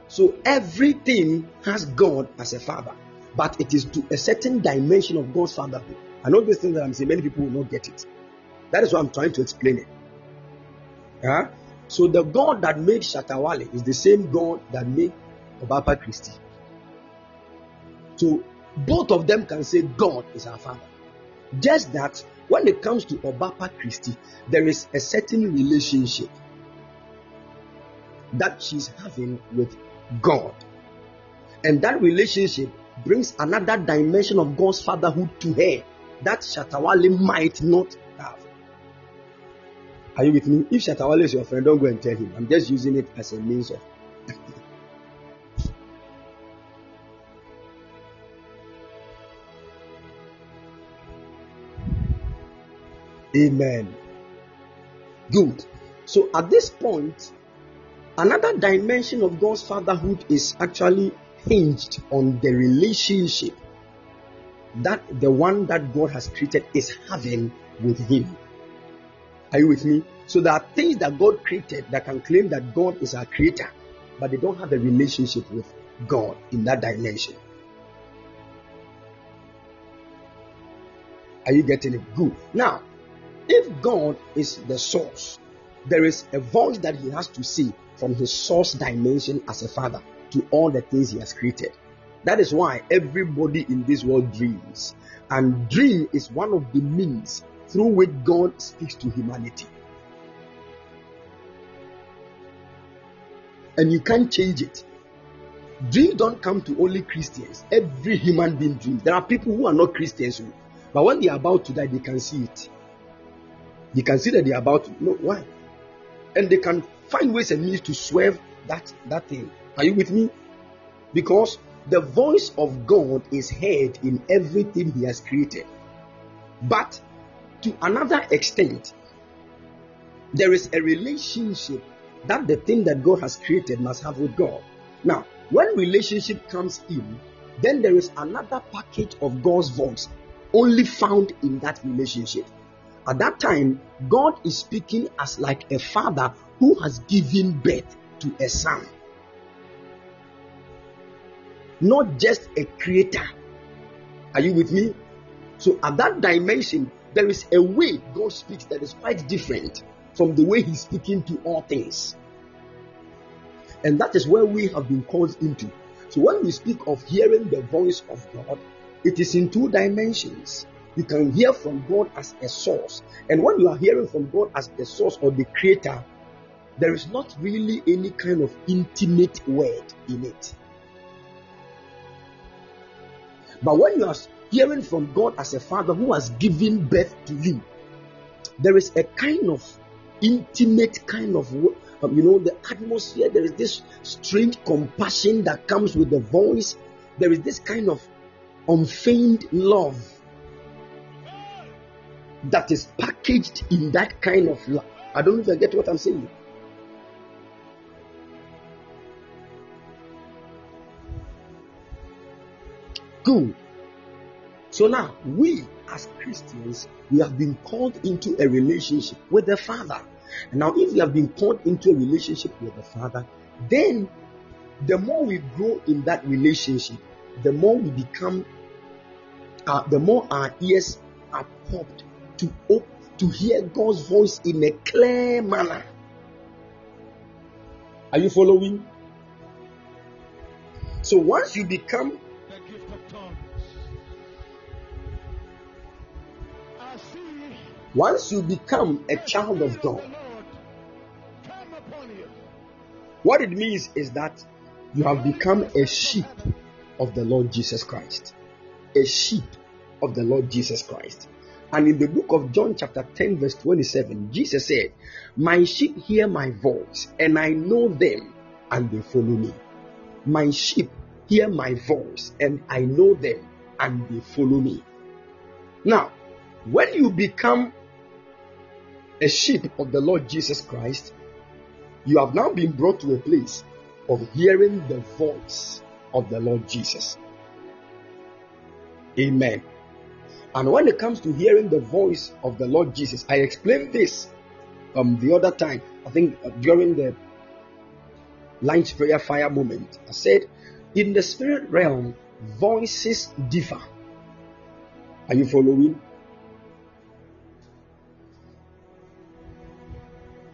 So everything has God as a father, but it is to a certain dimension of God's fatherhood. I know this thing that I'm saying, many people will not get it. That is why I'm trying to explain it. Huh? So the God that made Shatta Wale is the same God that made Obaapa Christy. So both of them can say God is our father. Just that when it comes to Obaapa Christy, there is a certain relationship that she's having with God. And that relationship brings another dimension of God's fatherhood to her that Shatta Wale might not have. Are you with me? If Shatta Wale is your friend, don't go and tell him. I'm just using it as a means of. Amen. Good. So at this point, another dimension of God's fatherhood is actually hinged on the relationship that the one that God has created is having with Him. Are you with me? So there are things that God created that can claim that God is our creator, but they don't have a relationship with God in that dimension. Are you getting it? Good. Now, if God is the source, there is a voice that He has to see from His source dimension as a father to all the things He has created. That is why everybody in this world dreams. And dream is one of the means through which God speaks to humanity. And you can't change it. Dreams don't come to only Christians. Every human being dreams. There are people who are not Christians, oh. but when they are about to die, they can see it. They can see that they are about to. No, why? And they can find ways and means to swerve that that thing. Are you with me? Because the voice of God is heard in everything He has created. But to another extent, there is a relationship that the thing that God has created must have with God. Now, when relationship comes in, then there is another package of God's voice only found in that relationship. At that time, God is speaking as like a father who has given birth to a son not just a creator. Are you with me? So, at that dimension, there is a way God speaks that is quite different from the way He's speaking to all things. And that is where we have been called into. So, when we speak of hearing the voice of God, it is in two dimensions. You can hear from God as a source. And when you are hearing from God as the source or the creator, there is not really any kind of intimate word in it. But when you are hearing from God as a father who has given birth to you, there is a kind of intimate kind of um, you know the atmosphere there is this strange compassion that comes with the voice there is this kind of unfeigned love that is packaged in that kind of love. I don't know if you get what I'm saying. Good. So now, we as Christians, we have been called into a relationship with the Father. And now, if we have been called into a relationship with the Father, then the more we grow in that relationship, the more we become, uh, the more our ears are popped to op- to hear God's voice in a clear manner. Are you following? So once you become once you become a child of God, what it means is that you have become a sheep of the Lord Jesus Christ. A sheep of the Lord Jesus Christ. And in the book of John, chapter 10, verse 27, Jesus said, My sheep hear my voice, and I know them, and they follow me. My sheep hear my voice, and I know them, and they follow me. Now, when you become a sheep of the Lord Jesus Christ, you have now been brought to a place of hearing the voice of the Lord Jesus. Amen. And when it comes to hearing the voice of the Lord Jesus, I explained this um, the other time, I think uh, during the lunch prayer fire moment. I said, in the spirit realm, voices differ. Are you following?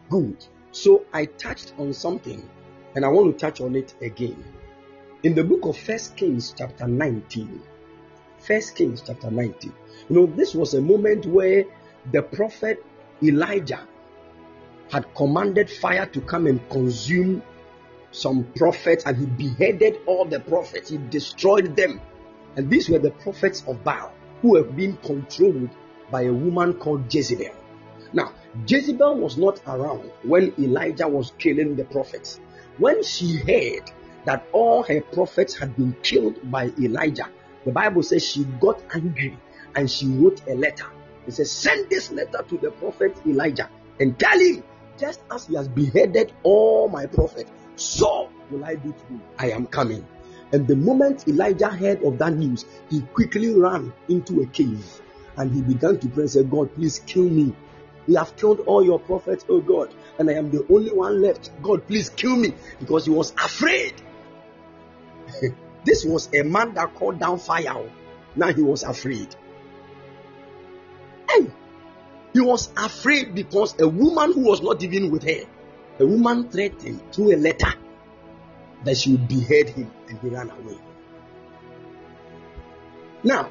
Good. So I touched on something and I want to touch on it again. In the book of First Kings, chapter 19, First Kings, chapter 19, you know, this was a moment where the prophet Elijah had commanded fire to come and consume some prophets and he beheaded all the prophets, he destroyed them. And these were the prophets of Baal who have been controlled by a woman called Jezebel. Now, Jezebel was not around when Elijah was killing the prophets. When she heard that all her prophets had been killed by Elijah, the Bible says she got angry and she wrote a letter. It says, Send this letter to the prophet Elijah and tell him, just as he has beheaded all my prophets, so will I do to you. I am coming. And the moment Elijah heard of that news, he quickly ran into a cave and he began to pray and say, God, please kill me. You have killed all your prophets, oh God, and I am the only one left. God, please kill me because he was afraid. this was a man that called down fire. Now he was afraid. Hey, he was afraid because a woman who was not even with her, a woman threatened through a letter that she would behead him and he ran away. Now,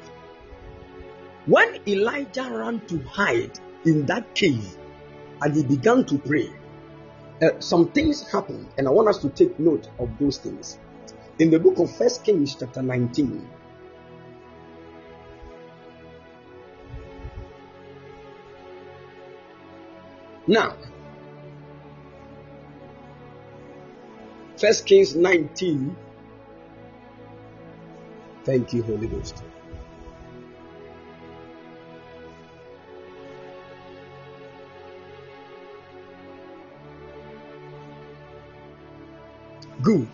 when Elijah ran to hide in that cave and he began to pray, uh, some things happened, and I want us to take note of those things. In the book of First Kings, chapter 19, Now, First Kings 19. Thank you, Holy Ghost. Good.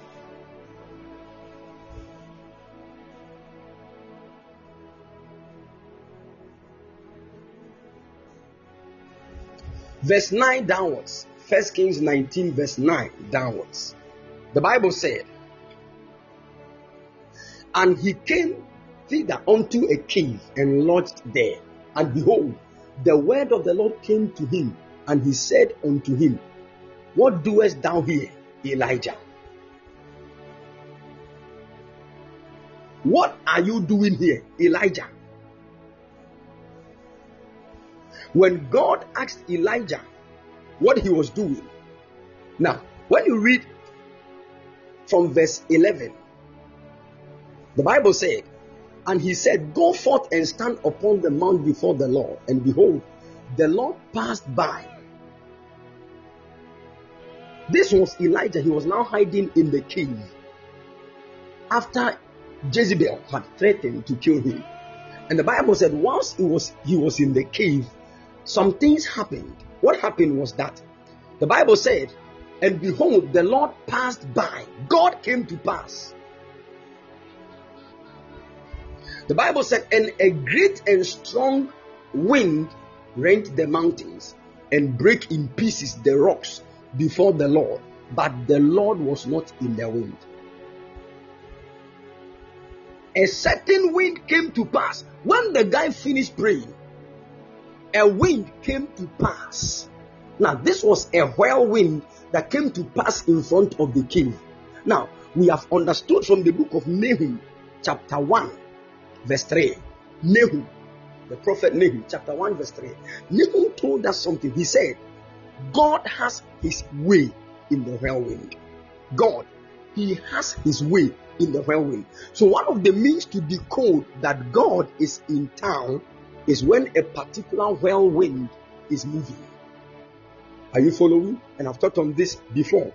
Verse 9 downwards. First Kings 19, verse 9 downwards. The Bible said, And he came thither unto a cave and lodged there. And behold, the word of the Lord came to him, and he said unto him, What doest thou here, Elijah? What are you doing here, Elijah? When God asked Elijah what he was doing, now, when you read from verse 11, the Bible said, And he said, Go forth and stand upon the mount before the Lord. And behold, the Lord passed by. This was Elijah. He was now hiding in the cave. After Jezebel had threatened to kill him. And the Bible said once he was he was in the cave, some things happened. What happened was that the Bible said, and behold, the Lord passed by. God came to pass. The Bible said, and a great and strong wind rent the mountains and break in pieces the rocks before the Lord, but the Lord was not in the wind. A certain wind came to pass. When the guy finished praying, a wind came to pass. Now, this was a whirlwind that came to pass in front of the king. Now, we have understood from the book of Nahum, chapter 1, verse 3. Nahum, the prophet Nahum, chapter 1, verse 3. Nahum told us something. He said, God has his way in the whirlwind. God, he has his way in the whirlwind. So, one of the means to decode that God is in town is when a particular whirlwind is moving. Are you following? And I've talked on this before.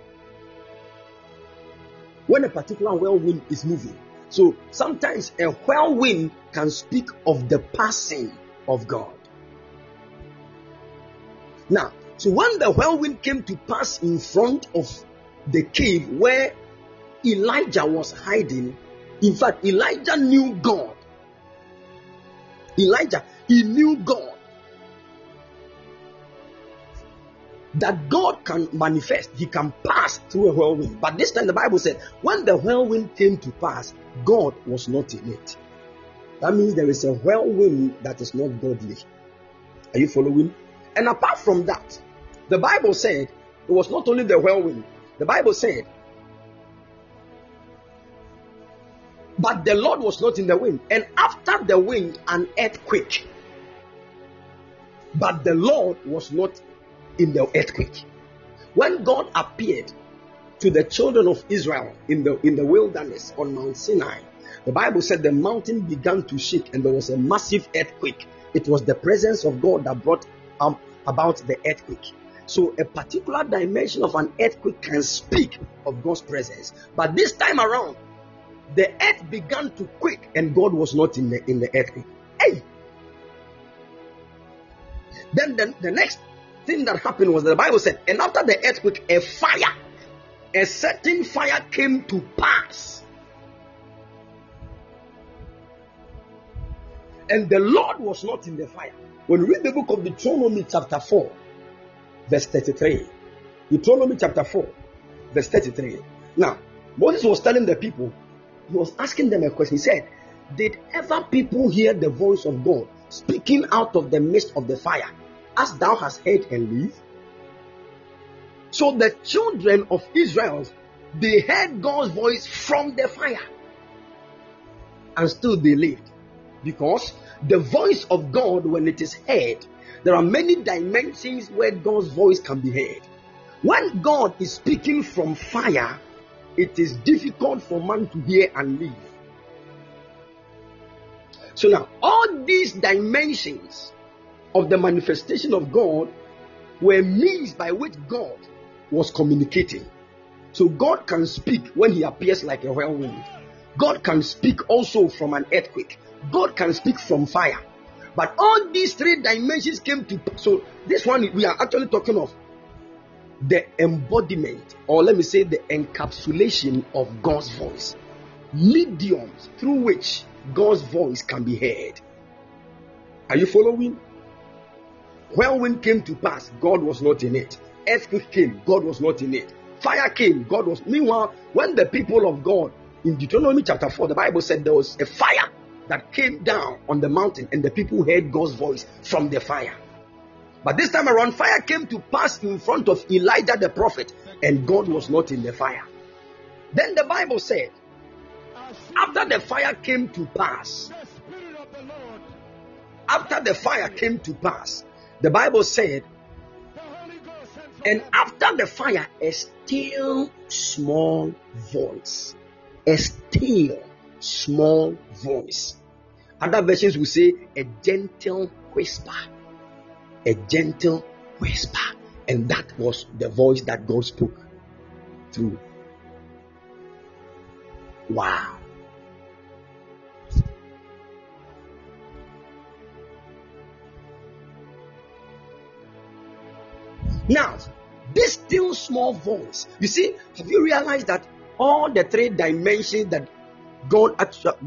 When a particular whirlwind is moving, so sometimes a whirlwind can speak of the passing of God. Now, so when the whirlwind came to pass in front of the cave where Elijah was hiding, in fact, Elijah knew God. Elijah, he knew God. that God can manifest, He can pass through a whirlwind. But this time the Bible said, when the whirlwind came to pass, God was not in it. That means there is a whirlwind that is not godly. Are you following? And apart from that, the Bible said it was not only the whirlwind, the Bible said, but the Lord was not in the wind. And after the wind, an earthquake. But the Lord was not in the earthquake. When God appeared to the children of Israel in the in the wilderness on Mount Sinai, the Bible said the mountain began to shake and there was a massive earthquake. It was the presence of God that brought um, about the earthquake. So a particular dimension of an earthquake can speak of God's presence. But this time around, the earth began to quake and God was not in the in the earthquake. Hey! Then the, the next thing that happened was the Bible said, and after the earthquake, a fire, a certain fire came to pass. And the Lord was not in the fire. When we read the book of Deuteronomy, chapter 4, verse 33, Deuteronomy chapter 4, verse 33. Now, Moses was telling the people, he was asking them a question. He said, Did ever people hear the voice of God speaking out of the midst of the fire? as thou hast heard and live. So the children of Israel, they heard God's voice from the fire, and still they lived. Because the voice of God, when it is heard, there are many dimensions where God's voice can be heard. When God is speaking from fire, it is difficult for man to hear and live. So now, all these dimensions of the manifestation of God were means by which God was communicating. So God can speak when He appears like a whirlwind. God can speak also from an earthquake. God can speak from fire. But all these three dimensions came to so this one we are actually talking of the embodiment, or let me say the encapsulation of God's voice, mediums through which God's voice can be heard. Are you following? Whirlwind came to pass, God was not in it. Earthquake came, God was not in it. Fire came, God was. Meanwhile, when the people of God in Deuteronomy chapter 4, the Bible said there was a fire that came down on the mountain, and the people heard God's voice from the fire. But this time around, fire came to pass in front of Elijah the prophet, and God was not in the fire. Then the Bible said, after the fire came to pass, after the fire came to pass, the Bible said, and after the fire, a still small voice. A still small voice. Other versions will say a gentle whisper a gentle whisper. And that was the voice that God spoke through. Wow. Now, this still small voice, you see, have you realized that all the three dimensions that God,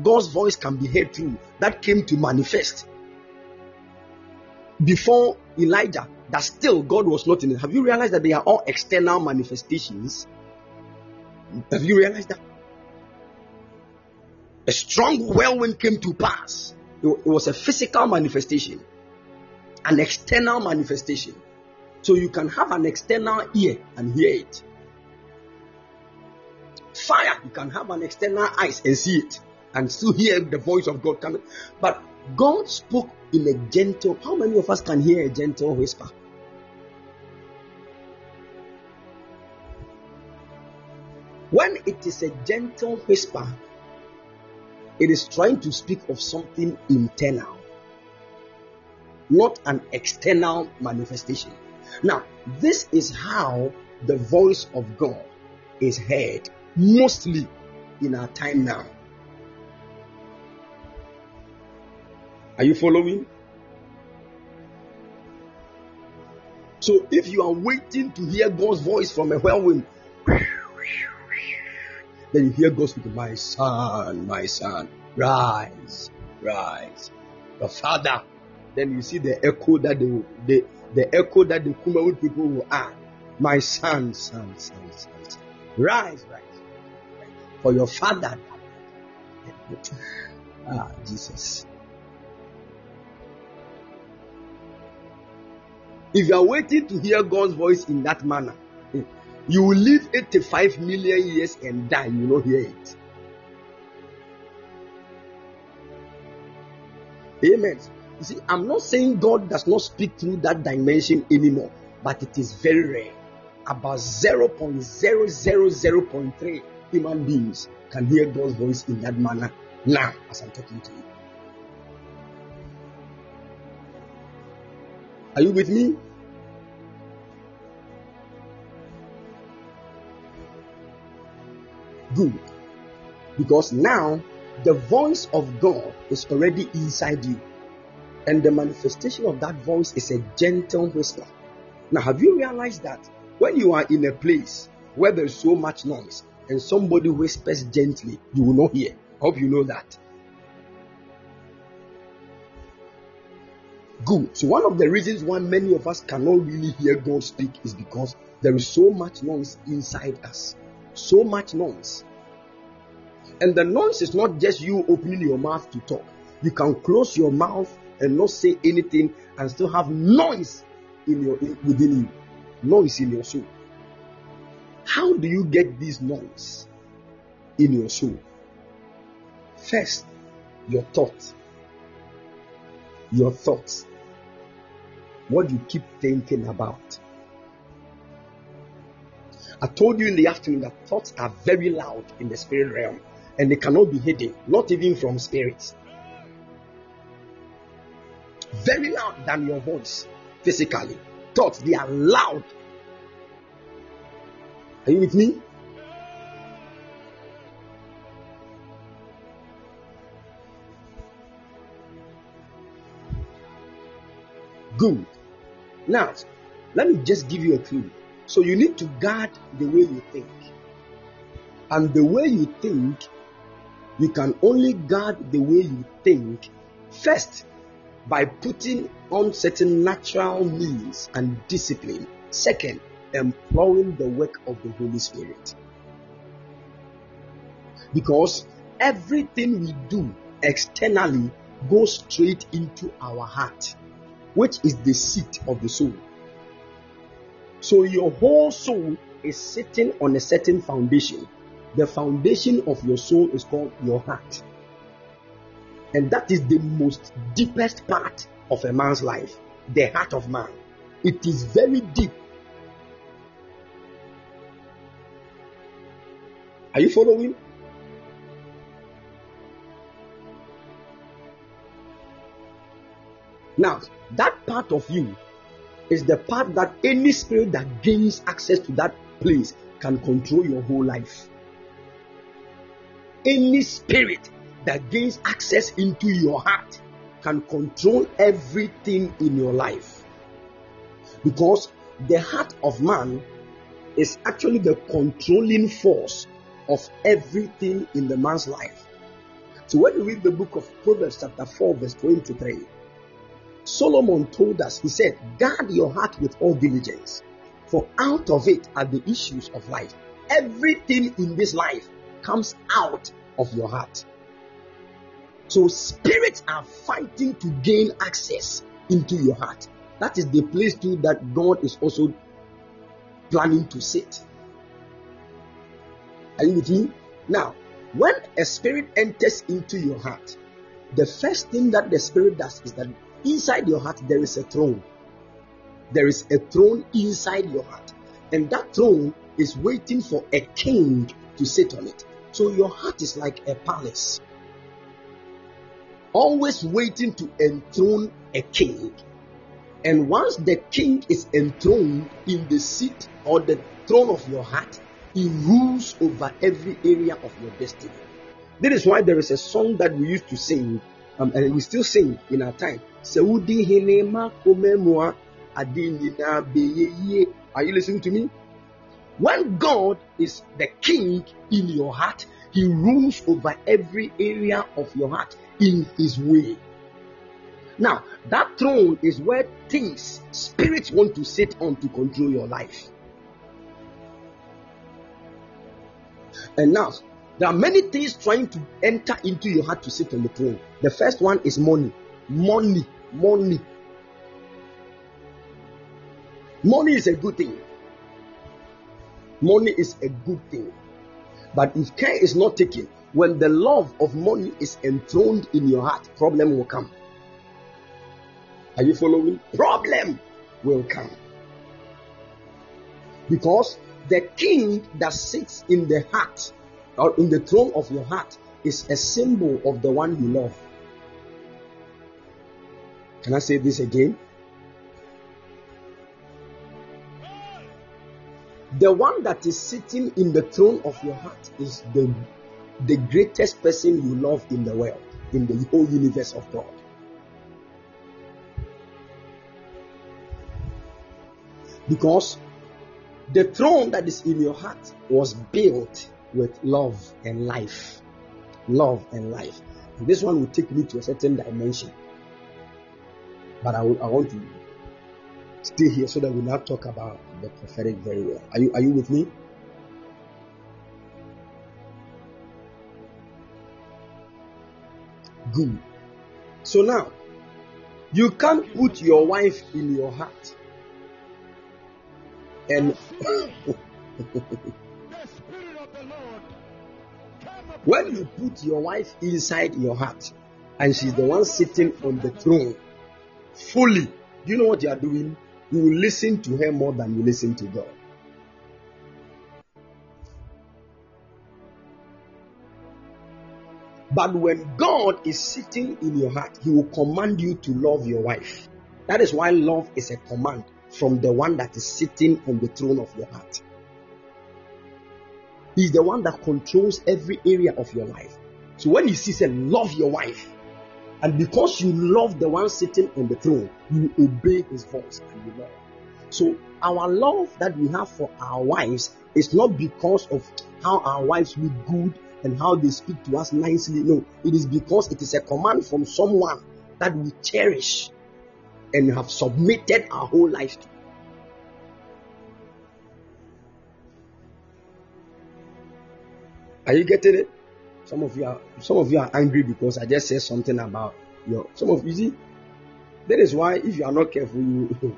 God's voice can be heard through that came to manifest before Elijah, that still God was not in it. Have you realized that they are all external manifestations? Have you realized that? A strong whirlwind came to pass. It was a physical manifestation, an external manifestation. So you can have an external ear and hear it. Fire, you can have an external eyes and see it and still hear the voice of God coming. But God spoke in a gentle. How many of us can hear a gentle whisper? When it is a gentle whisper, it is trying to speak of something internal, not an external manifestation. Now, this is how the voice of God is heard mostly in our time now. Are you following? So if you are waiting to hear God's voice from a whirlwind, then you hear God speak, My son, my son, rise, rise. The father. Then you see the echo that the, the echo that the Kumawood people will add. My son, son, son, son, son. Rise, rise. For your father. Ah, Jesus. If you are waiting to hear God's voice in that manner, eh, you will live 85 million years and die. You will not hear it. Amen. You see, I'm not saying God does not speak through that dimension anymore, but it is very rare. About 0.000.3 human beings can hear God's voice in that manner now as I'm talking to you. Are you with me? Good. Because now the voice of God is already inside you. And the manifestation of that voice is a gentle whisper. Now, have you realized that when you are in a place where there's so much noise and somebody whispers gently, you will not hear? I hope you know that. Good. So, one of the reasons why many of us cannot really hear God speak is because there is so much noise inside us. So much noise. And the noise is not just you opening your mouth to talk. You can close your mouth and not say anything and still have noise in your in, within you, noise in your soul. How do you get this noise in your soul? First, your thoughts. Your thoughts. What you keep thinking about. I told you in the afternoon that thoughts are very loud in the spirit realm and they cannot be hidden, not even from spirits. Very loud than your voice physically. Thoughts, they are loud. Are you with me? Good. Now, let me just give you a clue. So you need to guard the way you think. And the way you think you can only guard the way you think first by putting on certain natural means and discipline. Second, employing the work of the Holy Spirit. Because everything we do externally goes straight into our heart, which is the seat of the soul. So your whole soul is sitting on a certain foundation. The foundation of your soul is called your heart. And that is the most deepest part of a man's life, the heart of man. It is very deep. Are you following? Now, that part of you is the part that any spirit that gains access to that place can control your whole life any spirit that gains access into your heart can control everything in your life. Because the heart of man is actually the controlling force of everything in the man's life. So when you read the book of Proverbs, chapter 4, verse 23, Solomon told us, he said, Guard your heart with all diligence, for out of it are the issues of life. Everything in this life comes out of your heart. So spirits are fighting to gain access into your heart. That is the place too that God is also planning to sit. Are you with me? Now, when a spirit enters into your heart, the first thing that the spirit does is that inside your heart there is a throne. There is a throne inside your heart, and that throne is waiting for a king to sit on it. So your heart is like a palace, always waiting to enthrone a king. And once the king is enthroned in the seat or the throne of your heart, he rules over every area of your destiny. That is why there is a song that we used to sing, um, and we still sing in our time. Are you listening to me? When God is the king in your heart, he rules over every area of your heart in his way. Now, that throne is where things, spirits want to sit on to control your life. And now, there are many things trying to enter into your heart to sit on the throne. The first one is money. Money. Money. Money is a good thing. Money is a good thing. But if care is not taken, when the love of money is enthroned in your heart, problem will come. Are you following? Problem will come. Because the king that sits in the heart or in the throne of your heart is a symbol of the one you love. Can I say this again? The one that is sitting in the throne of your heart is the, the greatest person you love in the world, in the whole universe of God. Because the throne that is in your heart was built with love and life. Love and life. And this one will take me to a certain dimension. But I, will, I want to stay here so that we now talk about the prophetic very well. Are you, are you with me? Good. So now, you can't put your wife in your heart and when you put your wife inside your heart and she's the one sitting on the throne fully, do you know what you are doing? You will listen to her more than you listen to God. But when God is sitting in your heart, He will command you to love your wife. That is why love is a command from the one that is sitting on the throne of your heart. He's the one that controls every area of your life. So when he see, say, love your wife, and because you love the one sitting on the throne, you obey his voice and you love. So our love that we have for our wives is not because of how our wives look good and how they speak to us nicely. No, it is because it is a command from someone that we cherish and have submitted our whole life to. Are you getting it? Some of you are some of you are angry because I just said something about your some of you see. That is why if you are not careful, you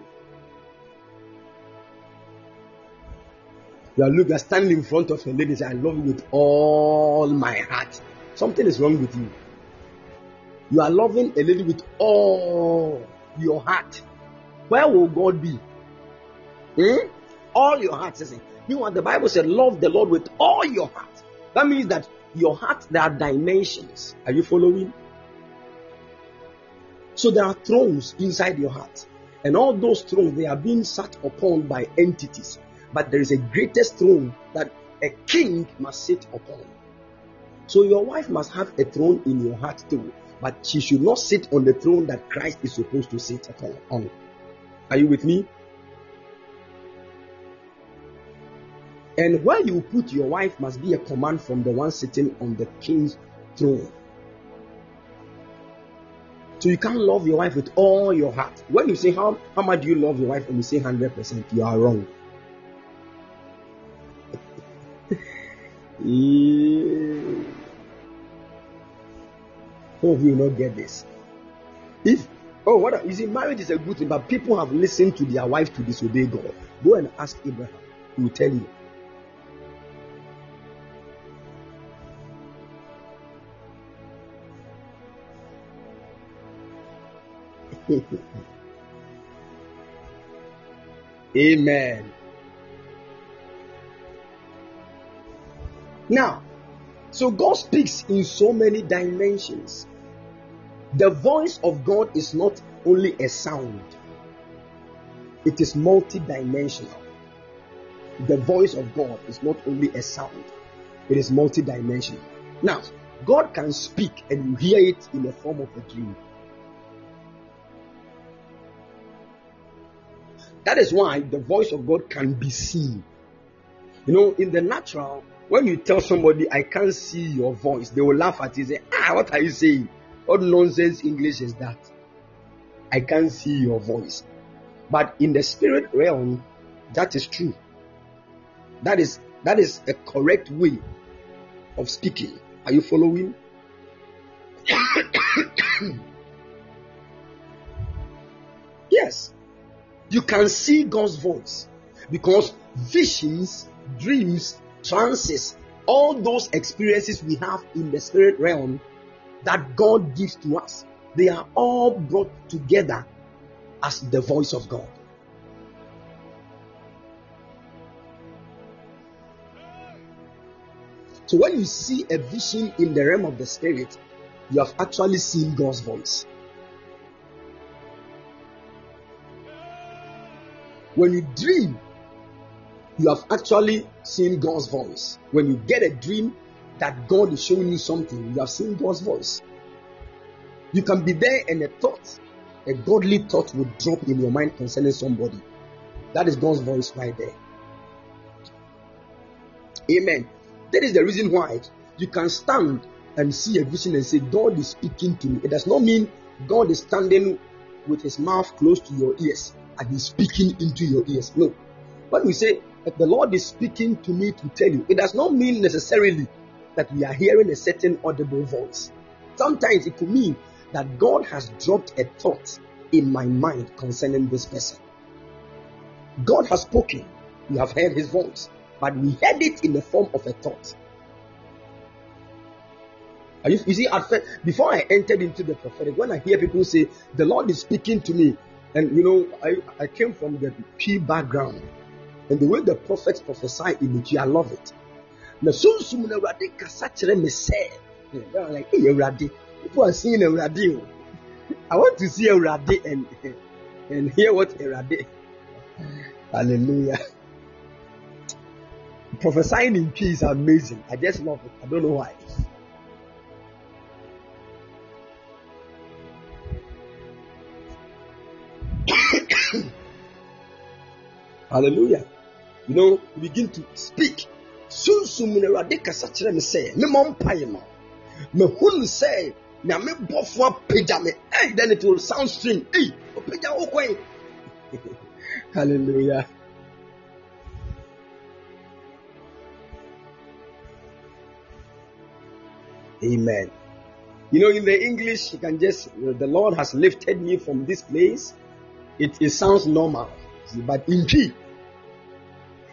you are looking, standing in front of a lady I love you with all my heart. Something is wrong with you. You are loving a lady with all your heart. Where will God be? Hmm? All your heart. Says know what the Bible said? Love the Lord with all your heart. That means that your heart, there are dimensions. Are you following? So there are thrones inside your heart. And all those thrones, they are being sat upon by entities. But there is a greatest throne that a king must sit upon. So your wife must have a throne in your heart too. But she should not sit on the throne that Christ is supposed to sit upon. Are you with me? And where you put your wife must be a command from the one sitting on the king's throne. So you can't love your wife with all your heart. When you say how, how much do you love your wife and you say 100%, you are wrong. yeah. Some you will not get this. If oh what you see, marriage is a good thing, but people have listened to their wife to disobey God. Go and ask Abraham, he will tell you. Amen. Now, so God speaks in so many dimensions. The voice of God is not only a sound, it is multidimensional. The voice of God is not only a sound, it is multidimensional. Now, God can speak and you hear it in the form of a dream. That is why the voice of God can be seen. You know, in the natural, when you tell somebody, I can't see your voice, they will laugh at you and say, Ah, what are you saying? What nonsense English is that? I can't see your voice. But in the spirit realm, that is true. That is that is a correct way of speaking. Are you following? yes. You can see God's voice because visions, dreams, trances, all those experiences we have in the spirit realm that God gives to us, they are all brought together as the voice of God. So when you see a vision in the realm of the spirit, you have actually seen God's voice. When you dream, you have actually seen God's voice. When you get a dream that God is showing you something, you have seen God's voice. You can be there and a thought, a godly thought will drop in your mind concerning somebody. That is God's voice right there. Amen. That is the reason why you can stand and see a vision and say, God is speaking to me. It does not mean God is standing with his mouth close to your ears and he's speaking into your ears. No. When we say that the Lord is speaking to me to tell you, it does not mean necessarily that we are hearing a certain audible voice. Sometimes it could mean that God has dropped a thought in my mind concerning this person. God has spoken. We have heard his voice, but we heard it in the form of a thought. You, you see, at first, before I entered into the prophetic, when I hear people say, The Lord is speaking to me, and you know, I, I came from the P background, and the way the prophets prophesy in it, I love it. Na kasa kyerɛ me sɛ, I'm like, people are seeing awurade. Oh. I want to see awurade and eh, and hear what awurade. Hallelujah. Prophesying in P is amazing. I just love it. I don't know why. Hallelujah. You know, you begin to speak. Sunsum na awurade kasa kyerɛ me sɛ, me mɔ mpae ma. Mahunu sɛ, nyame bɔfo apagya me. Hey, then it will sound strange. Hey, apagya wo kwan. Hallelujah. Amen. You know, in the English, you can just, the Lord has lifted me from this place. It, it sounds normal. But in P,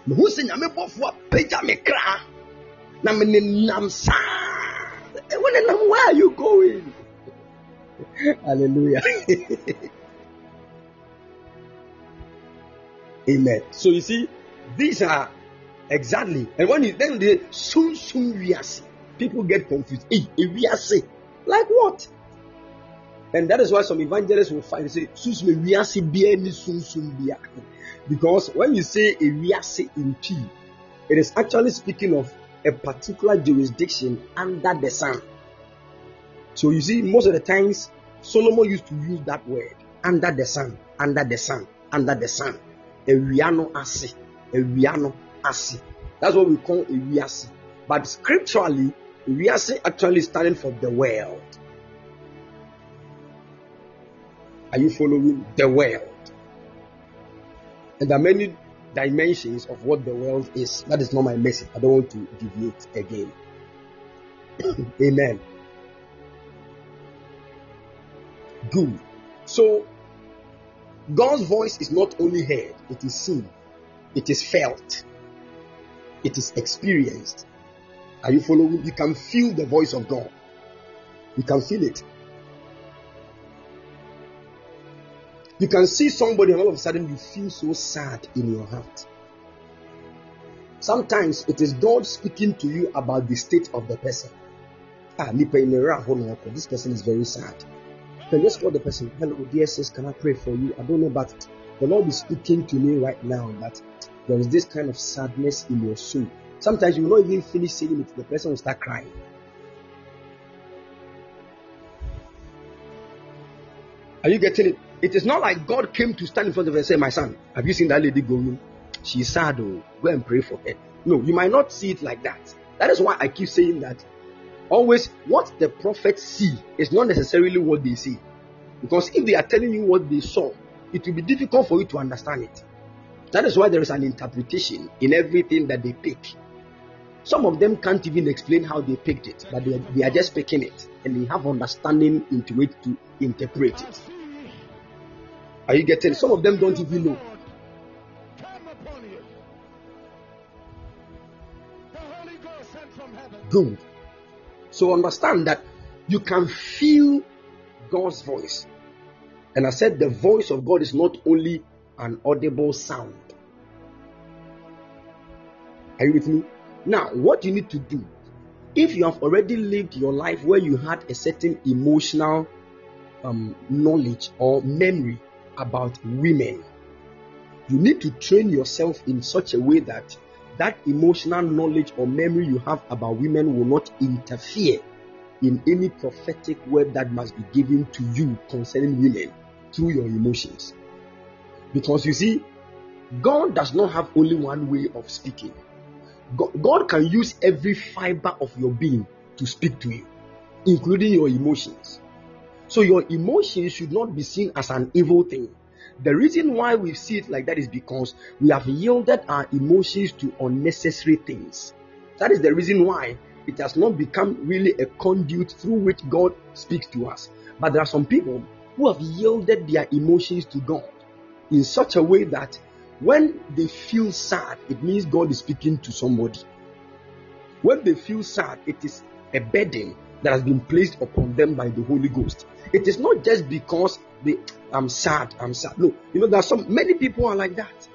mehu sɛ nyame bɔfoɔ apagya me kra na menenam saa. Wonenam where are you going? Hallelujah. Amen. So you see these are exactly and when you then they soon soon wiase people get confused. Hey wiase like what and that is why some evangelists will find say sunsun wiase bia ni sunsun bia because when you say a wiase in P, it is actually speaking of a particular jurisdiction under the sun. So you see, most of the times Solomon used to use that word under the sun, under the sun, under the sun. A wiano ase, a wiano ase. That's what we call a wiase. But scripturally, wiase actually standing for the world. Are you following the world? And there are many dimensions of what the world is. That is not my message. I don't want to deviate again. Amen. Good. So, God's voice is not only heard, it is seen, it is felt, it is experienced. Are you following? You can feel the voice of God. You can feel it. You can see somebody and all of a sudden you feel so sad in your heart. Sometimes it is God speaking to you about the state of the person. Ah, this person is very sad. Then just call the person, hello, dear sis, can I pray for you? I don't know, but the Lord is speaking to me right now that there is this kind of sadness in your soul. Sometimes you will not even finish saying it, the person will start crying. Are you getting it? It is not like God came to stand in front of her and say, My son, have you seen that lady going? She's sad, oh, go and pray for her. No, you might not see it like that. That is why I keep saying that always what the prophets see is not necessarily what they see. Because if they are telling you what they saw, it will be difficult for you to understand it. That is why there is an interpretation in everything that they pick. Some of them can't even explain how they picked it, but they are, they are just picking it and they have understanding into it to interpret it. Are you getting? Some of them don't even know. Good. So understand that you can feel God's voice. And I said the voice of God is not only an audible sound. Are you with me? Now, what you need to do, if you have already lived your life where you had a certain emotional um, knowledge or memory about women. You need to train yourself in such a way that that emotional knowledge or memory you have about women will not interfere in any prophetic word that must be given to you concerning women through your emotions. Because you see, God does not have only one way of speaking. God, can use every fiber of your being to speak to you, including your emotions. So your emotions should not be seen as an evil thing. The reason why we see it like that is because we have yielded our emotions to unnecessary things. That is the reason why it has not become really a conduit through which God speaks to us. But there are some people who have yielded their emotions to God in such a way that when they feel sad, it means God is speaking to somebody. When they feel sad, it is a burden that has been placed upon them by the Holy Ghost. It is not just because they I'm sad, I'm sad. No, you know, there are some many people are like that.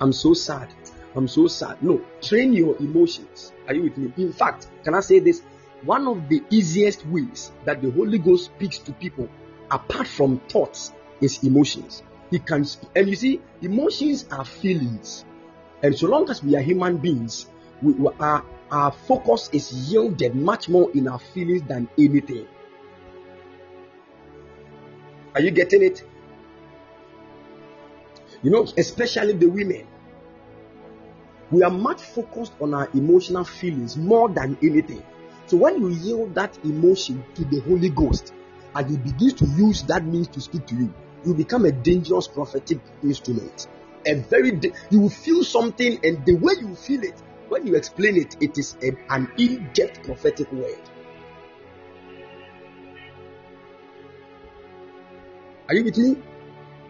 I'm so sad. I'm so sad. No, train your emotions. Are you with me? In fact, can I say this? One of the easiest ways that the Holy Ghost speaks to people, apart from thoughts, is emotions. He can, and you see, emotions are feelings, and so long as we are human beings, we, we are our focus is yielded much more in our feelings than anything. Are you getting it? You know, especially the women. We are much focused on our emotional feelings more than anything. So when you yield that emotion to the Holy Ghost and He begins to use that means to speak to you, you become a dangerous prophetic instrument. A very you will feel something, and the way you feel it, when you explain it, it is a, an in-depth prophetic word. Are you with me?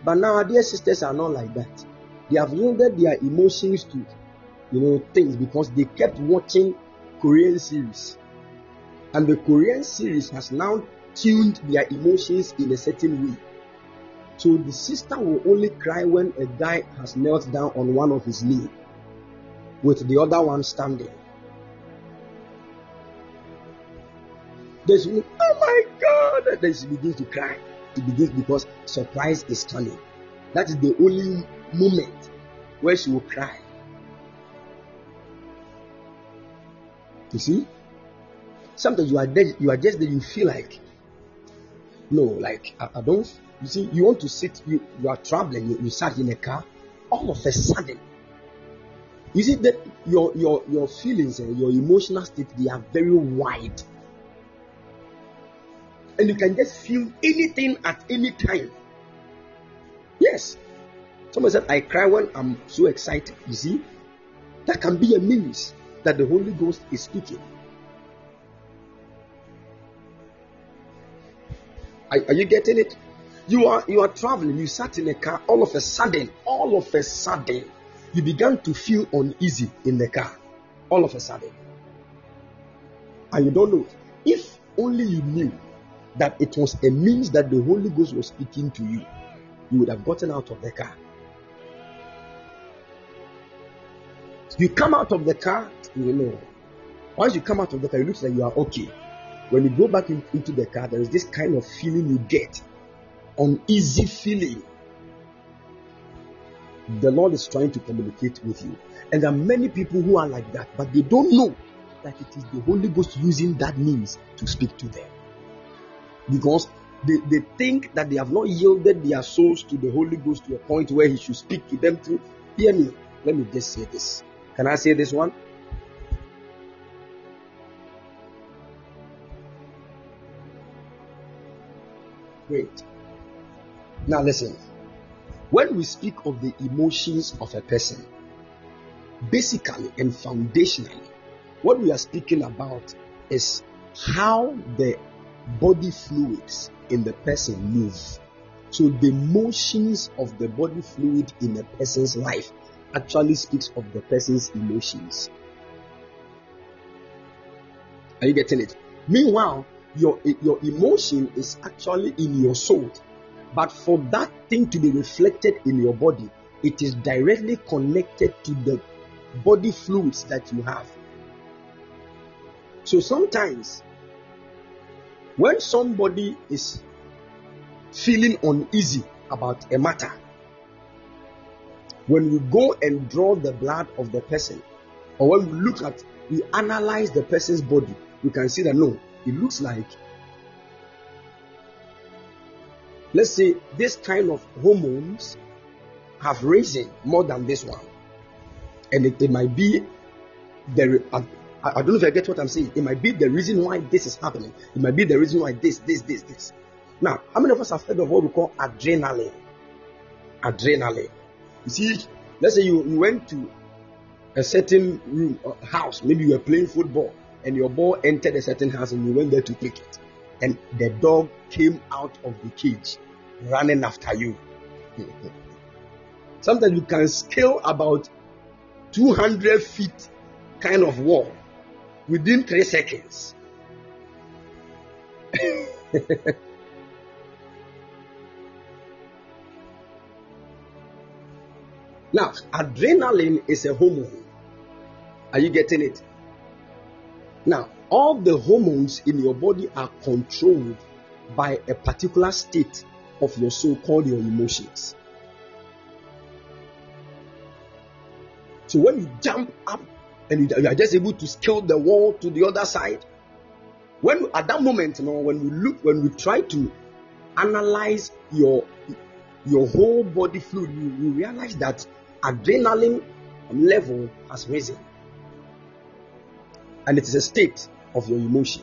But now our dear sisters are not like that. They have yielded their emotions to you know things because they kept watching Korean series. And the Korean series has now tuned their emotions in a certain way. So the sister will only cry when a guy has knelt down on one of his knees with the other one standing. Then she oh my God! Then she begins to cry. It begins because surprise is coming. That is the only moment where she will cry. You see? Sometimes you are you are just there, you feel like, no, like I, I don't. You see, you want to sit, you, you are traveling, you, you sat in a car, all of a sudden, You see that your your your feelings and your emotional state they are very wide. And you can just feel anything at any time. Yes. Someone said, I cry when I'm so excited. You see, that can be a means that the Holy Ghost is speaking. Are, are, you getting it? You are you are traveling, you sat in a car, all of a sudden, all of a sudden, you began to feel uneasy in the car. All of a sudden. And you don't know. If only you knew that it was a means that the Holy Ghost was speaking to you, you would have gotten out of the car. You come out of the car, you know. Once you come out of the car, it looks like you are okay. When you go back in, into the car, there is this kind of feeling you get uneasy feeling. The Lord is trying to communicate with you. And there are many people who are like that, but they don't know that it is the Holy Ghost using that means to speak to them. Because they, they think that they have not yielded their souls to the Holy Ghost to a point where He should speak to them through. Hear me. Let me just say this. Can I say this one? Great. Now listen. When we speak of the emotions of a person, basically and foundationally, what we are speaking about is how the body fluids in the person move. So the motions of the body fluid in a person's life actually speaks of the person's emotions. Are you getting it? Meanwhile, your your emotion is actually in your soul. But for that thing to be reflected in your body, it is directly connected to the body fluids that you have. So sometimes, when somebody is feeling uneasy about a matter, when we go and draw the blood of the person, or when we look at, we analyze the person's body, we can see that no, it looks like let's say this kind of hormones have risen more than this one and it, it might be the I, I, don't know if I get what I'm saying. It might be the reason why this is happening. It might be the reason why this, this, this, this. Now, how many of us have heard of what we call adrenaline? Adrenaline. You see, let's say you, you went to a certain room, uh, house, maybe you were playing football, and your ball entered a certain house, and you went there to pick it and the dog came out of the cage running after you. Sometimes you can scale about 200 feet kind of wall within three seconds. now, adrenaline is a hormone. Are you getting it? Now, all the hormones in your body are controlled by a particular state of your soul called your emotions. So when you jump up and you, are just able to scale the wall to the other side, when at that moment, you know, when we look, when we try to analyze your your whole body fluid, you, you realize that adrenaline level has risen, and it is a state of your emotion.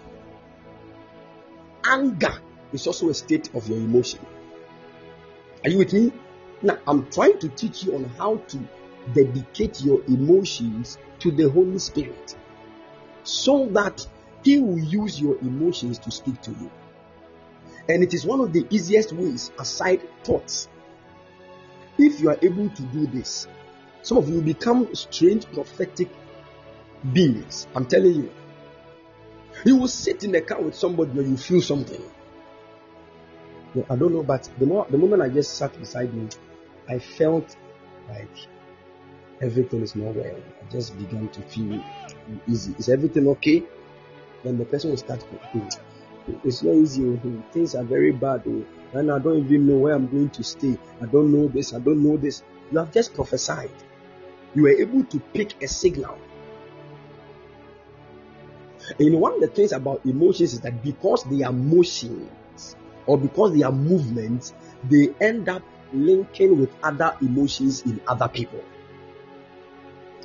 Anger is also a state of your emotion. Are you with me? Now, I'm trying to teach you on how to dedicate your emotions to the Holy Spirit so that He will use your emotions to speak to you. And it is one of the easiest ways aside thoughts. If you are able to do this, some of you become strange prophetic beings. I'm telling you. You will sit in the car with somebody when you feel something. I don't know, but the more the moment I just sat beside him, I felt like everything is not well. I just began to feel easy. Is everything okay? Then the person will start. It's not easy. Oh. Things are very bad. Oh. And I don't even know where I'm going to stay. I don't know this. I don't know this. You have just prophesied. You were able to pick a signal know, one of the things about emotions is that because they are motions or because they are movements, they end up linking with other emotions in other people.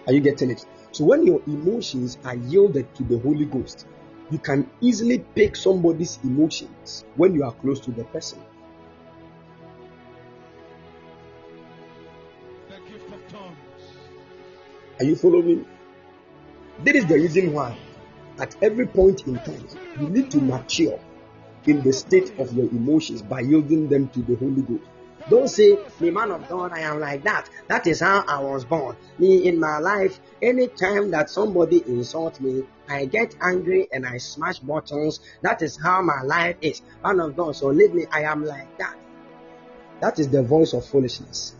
Are you getting it? So when your emotions are yielded to the Holy Ghost, you can easily pick somebody's emotions when you are close to the person. Are you following? That is the reason why, at every point in time, you need to mature in the state of your emotions by yielding them to the Holy Ghost. Don't say, me man of God, I am like that. That is how I was born. Me in my life, anytime that somebody insults me, I get angry and I smash buttons. That is how my life is. Man of God, so leave me, I am like that. That is the voice of foolishness.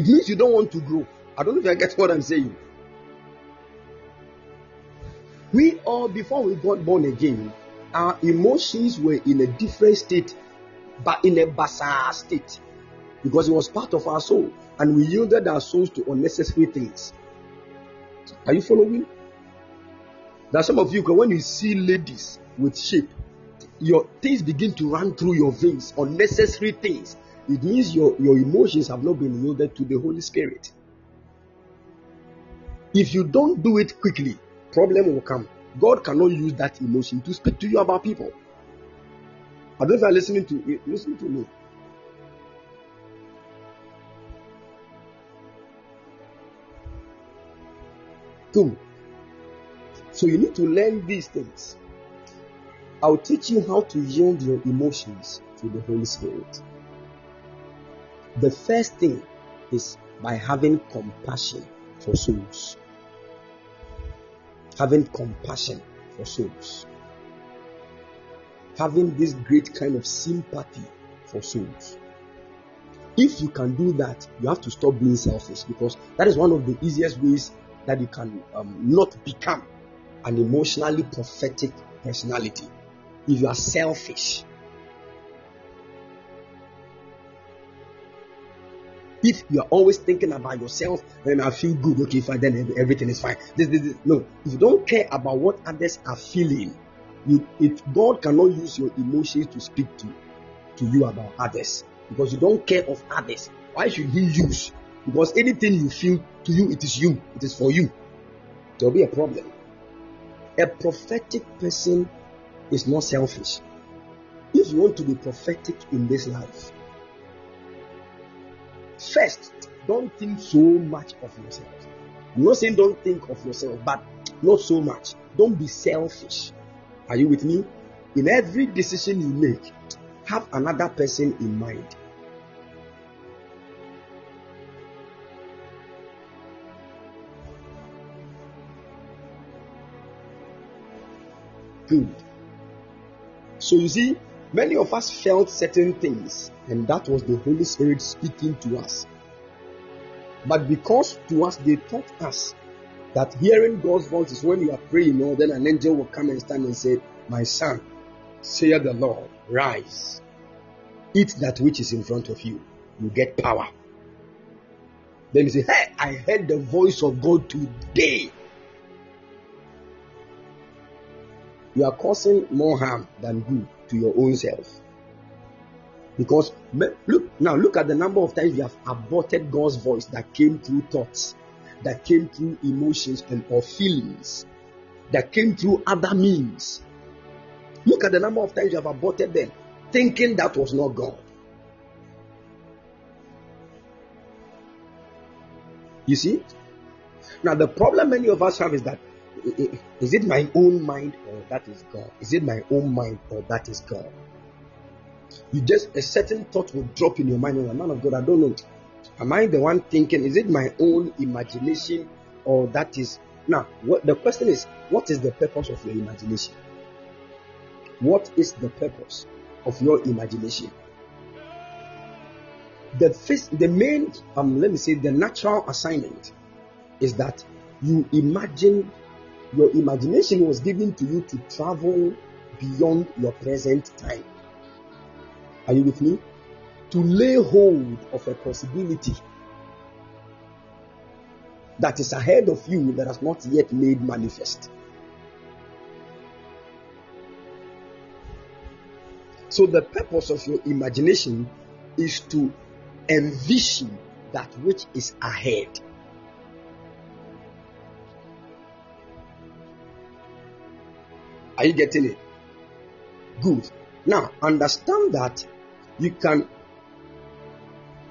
It means you don't want to grow. I don't know if I get what I'm saying. We all, before we got born again, our emotions were in a different state, but in a bizarre state, because it was part of our soul, and we yielded our souls to unnecessary things. Are you following? Now, some of you, when you see ladies with shape, your things begin to run through your veins, unnecessary things. It means your, your emotions have not been yielded to the Holy Spirit. If you don't do it quickly, problem will come. God cannot use that emotion to speak to you about people. I don't know if you're listening to eh, listen to me. Two. So you need to learn these things. I'll teach you how to yield your emotions to the Holy Spirit. The first thing is by having compassion for souls. Having compassion for souls. Having this great kind of sympathy for souls. If you can do that, you have to stop being selfish because that is one of the easiest ways that you can um, not become an emotionally prophetic personality. If you are selfish, If you are always thinking about yourself, then I feel good. Okay, fine, then everything is fine. This, this, this. No, if you don't care about what others are feeling, you, God cannot use your emotions to speak to, to you about others because you don't care of others. Why should He use? Because anything you feel to you, it is you. It is for you. There will be a problem. A prophetic person is not selfish. If you want to be prophetic in this life, First, don't think so much of yourself. I'm not saying don't think of yourself, but not so much. Don't be selfish. Are you with me? In every decision you make, have another person in mind. Good. So you see, Many of us felt certain things, and that was the Holy Spirit speaking to us. But because to us they taught us that hearing God's voice is when you are praying, know, then an angel will come and stand and say, My son, say the Lord, rise. Eat that which is in front of you. You get power. Then you say, Hey, I heard the voice of God today. You are causing more harm than good to your own self. Because look now, look at the number of times you have aborted God's voice that came through thoughts, that came through emotions and or feelings, that came through other means. Look at the number of times you have aborted them, thinking that was not God. You see? Now the problem many of us have is that is it my own mind or that is God? Is it my own mind or that is God? You just a certain thought will drop in your mind, and a man of God, I don't know. Am I the one thinking? Is it my own imagination or that is now? What the question is, what is the purpose of your imagination? What is the purpose of your imagination? The first, the main, um, let me say, the natural assignment is that you imagine your imagination was given to you to travel beyond your present time. Are you with me? To lay hold of a possibility that is ahead of you that has not yet made manifest. So, the purpose of your imagination is to envision that which is ahead. Are you getting it? Good. Now, understand that you can,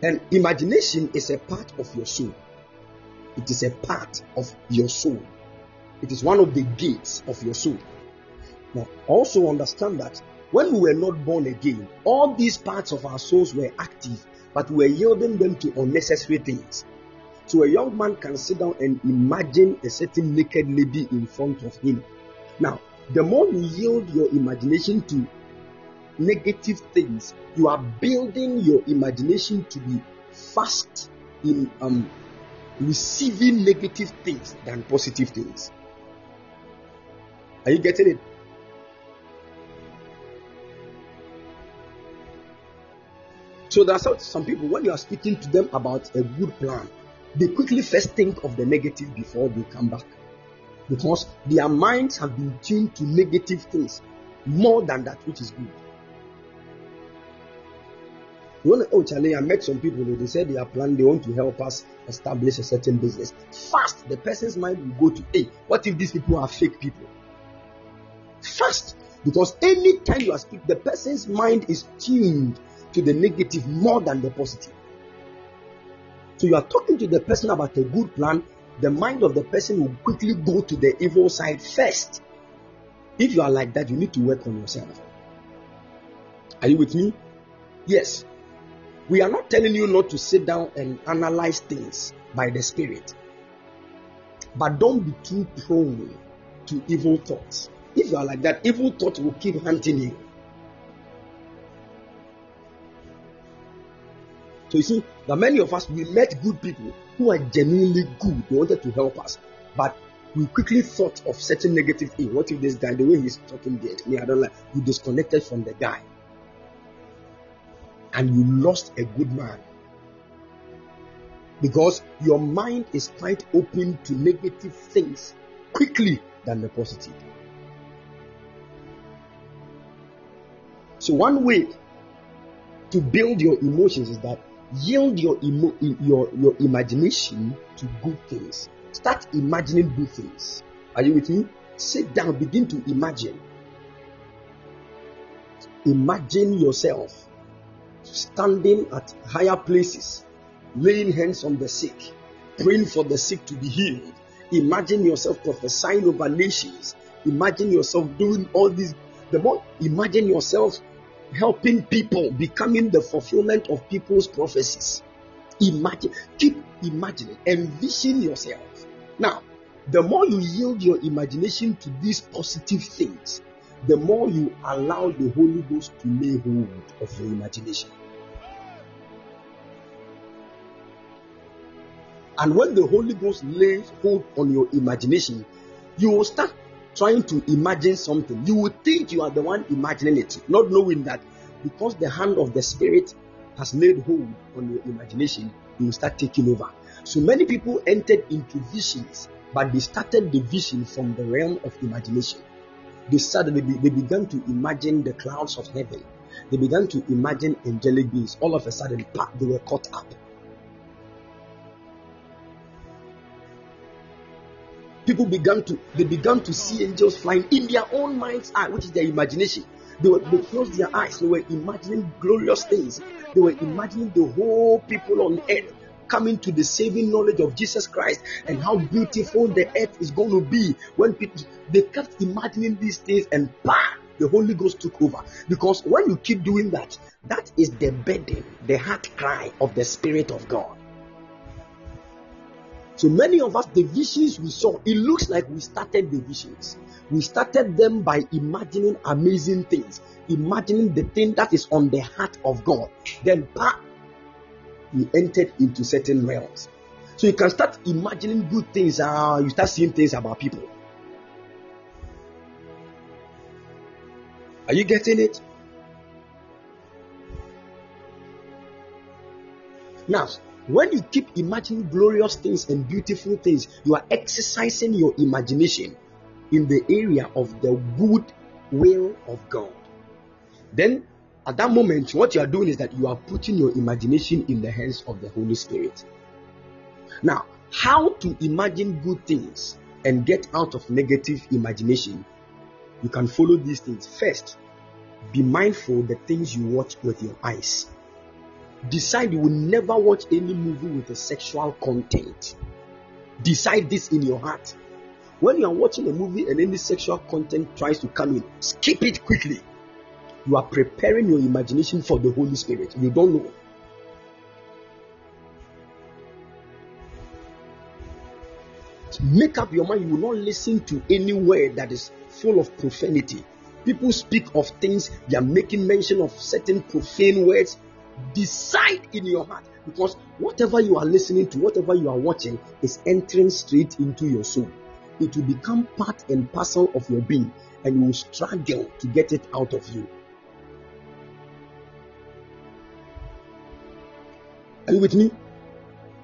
and imagination is a part of your soul. It is a part of your soul. It is one of the gates of your soul. Now, also understand that when we were not born again, all these parts of our souls were active, but we were yielding them to unnecessary things. So a young man can sit down and imagine a certain naked lady in front of him. Now, the more you yield your imagination to negative things, you are building your imagination to be fast in um, receiving negative things than positive things. Are you getting it? So there are some people when you are speaking to them about a good plan, they quickly first think of the negative before they come back. Because their minds have been tuned to negative things more than that which is good. When, oh, Charlie, I met some people, they said they are planning, they want to help us establish a certain business. Fast, the person's mind will go to, hey, what if these people are fake people? Fast, because anytime you are speaking, the person's mind is tuned to the negative more than the positive. So you are talking to the person about a good plan, the mind of the person will quickly go to the evil side first. If you are like that, you need to work on yourself. Are you with me? Yes. We are not telling you not to sit down and analyze things by the Spirit. But don't be too prone to evil thoughts. If you are like that, evil thoughts will keep hunting you. So you see, that many of us we met good people who are genuinely good. They wanted to help us, but we quickly thought of certain negative thing. What if this guy, the way he's talking there, me, I don't like. You disconnected from the guy, and you lost a good man because your mind is quite open to negative things quickly than the positive. So one way to build your emotions is that yield your emo- your your imagination to good things. Start imagining good things. Are you with me? Sit down, begin to imagine. Imagine yourself standing at higher places, laying hands on the sick, praying for the sick to be healed. Imagine yourself prophesying over nations. Imagine yourself doing all these. The more imagine yourself helping people, becoming the fulfillment of people's prophecies. Imagine, keep imagining, envision yourself. Now, the more you yield your imagination to these positive things, the more you allow the Holy Ghost to lay hold of your imagination. And when the Holy Ghost lays hold on your imagination, you will start trying to imagine something. You will think you are the one imagining it, not knowing that because the hand of the Spirit has laid hold on your imagination, you will start taking over. So many people entered into visions, but they started the vision from the realm of imagination. They they, they began to imagine the clouds of heaven. They began to imagine angelic beings. All of a sudden, they were caught up. People began to they began to see angels flying in their own mind's eye, which is their imagination. They were they closed their eyes, they were imagining glorious things. They were imagining the whole people on earth coming to the saving knowledge of Jesus Christ and how beautiful the earth is going to be when people they kept imagining these things and bam, the Holy Ghost took over. Because when you keep doing that, that is the burden, the heart cry of the Spirit of God. So many of us, the visions we saw, it looks like we started the visions. We started them by imagining amazing things, imagining the thing that is on the heart of God. Then, bah, we entered into certain realms. So you can start imagining good things. Uh, you start seeing things about people. Are you getting it? Now, when you keep imagining glorious things and beautiful things, you are exercising your imagination in the area of the good will of God. Then, At that moment, what you are doing is that you are putting your imagination in the hands of the Holy Spirit. Now, how to imagine good things and get out of negative imagination? You can follow these things. First, be mindful the things you watch with your eyes. Decide you will never watch any movie with a sexual content. Decide this in your heart. When you are watching a movie and any sexual content tries to come in, skip it quickly. You are preparing your imagination for the Holy Spirit. You don't know. Make up your mind you will not listen to any word that is full of profanity. People speak of things, they are making mention of certain profane words. Decide in your heart because whatever you are listening to, whatever you are watching, is entering straight into your soul. It will become part and parcel of your being, and you will struggle to get it out of you. Are you with me?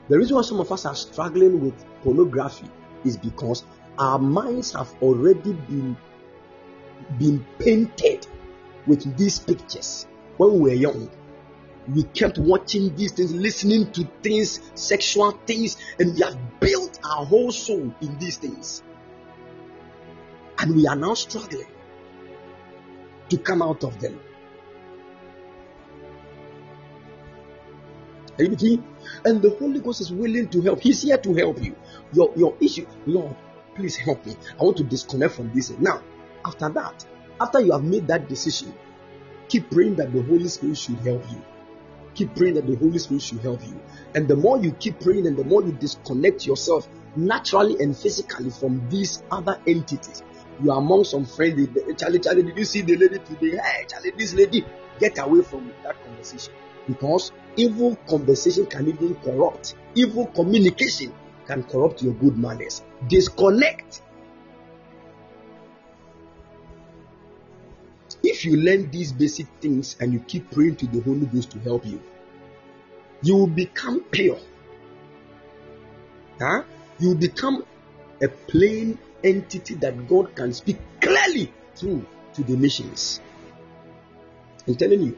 The reason why some of us are struggling with pornography is because our minds have already been been painted with these pictures when we were young. We kept watching these things, listening to things, sexual things, and we have built our whole soul in these things. And we are now struggling to come out of them. Are you with me? And the Holy Ghost is willing to help. He's here to help you. Your, your issue, Lord, please help me. I want to disconnect from this. Now, after that, after you have made that decision, keep praying that the Holy Spirit should help you. Keep praying that the Holy Spirit should help you. And the more you keep praying and the more you disconnect yourself naturally and physically from these other entities, you are among some friends. Charlie, Charlie, did you see the lady today? Hey, Charlie, this lady, get away from that conversation because evil conversation can even corrupt, evil communication can corrupt your good manners. Disconnect. If you learn these basic things and you keep praying to the Holy Ghost to help you, you will become pure. Huh? You will become a plain entity that God can speak clearly through to the nations. I'm telling you.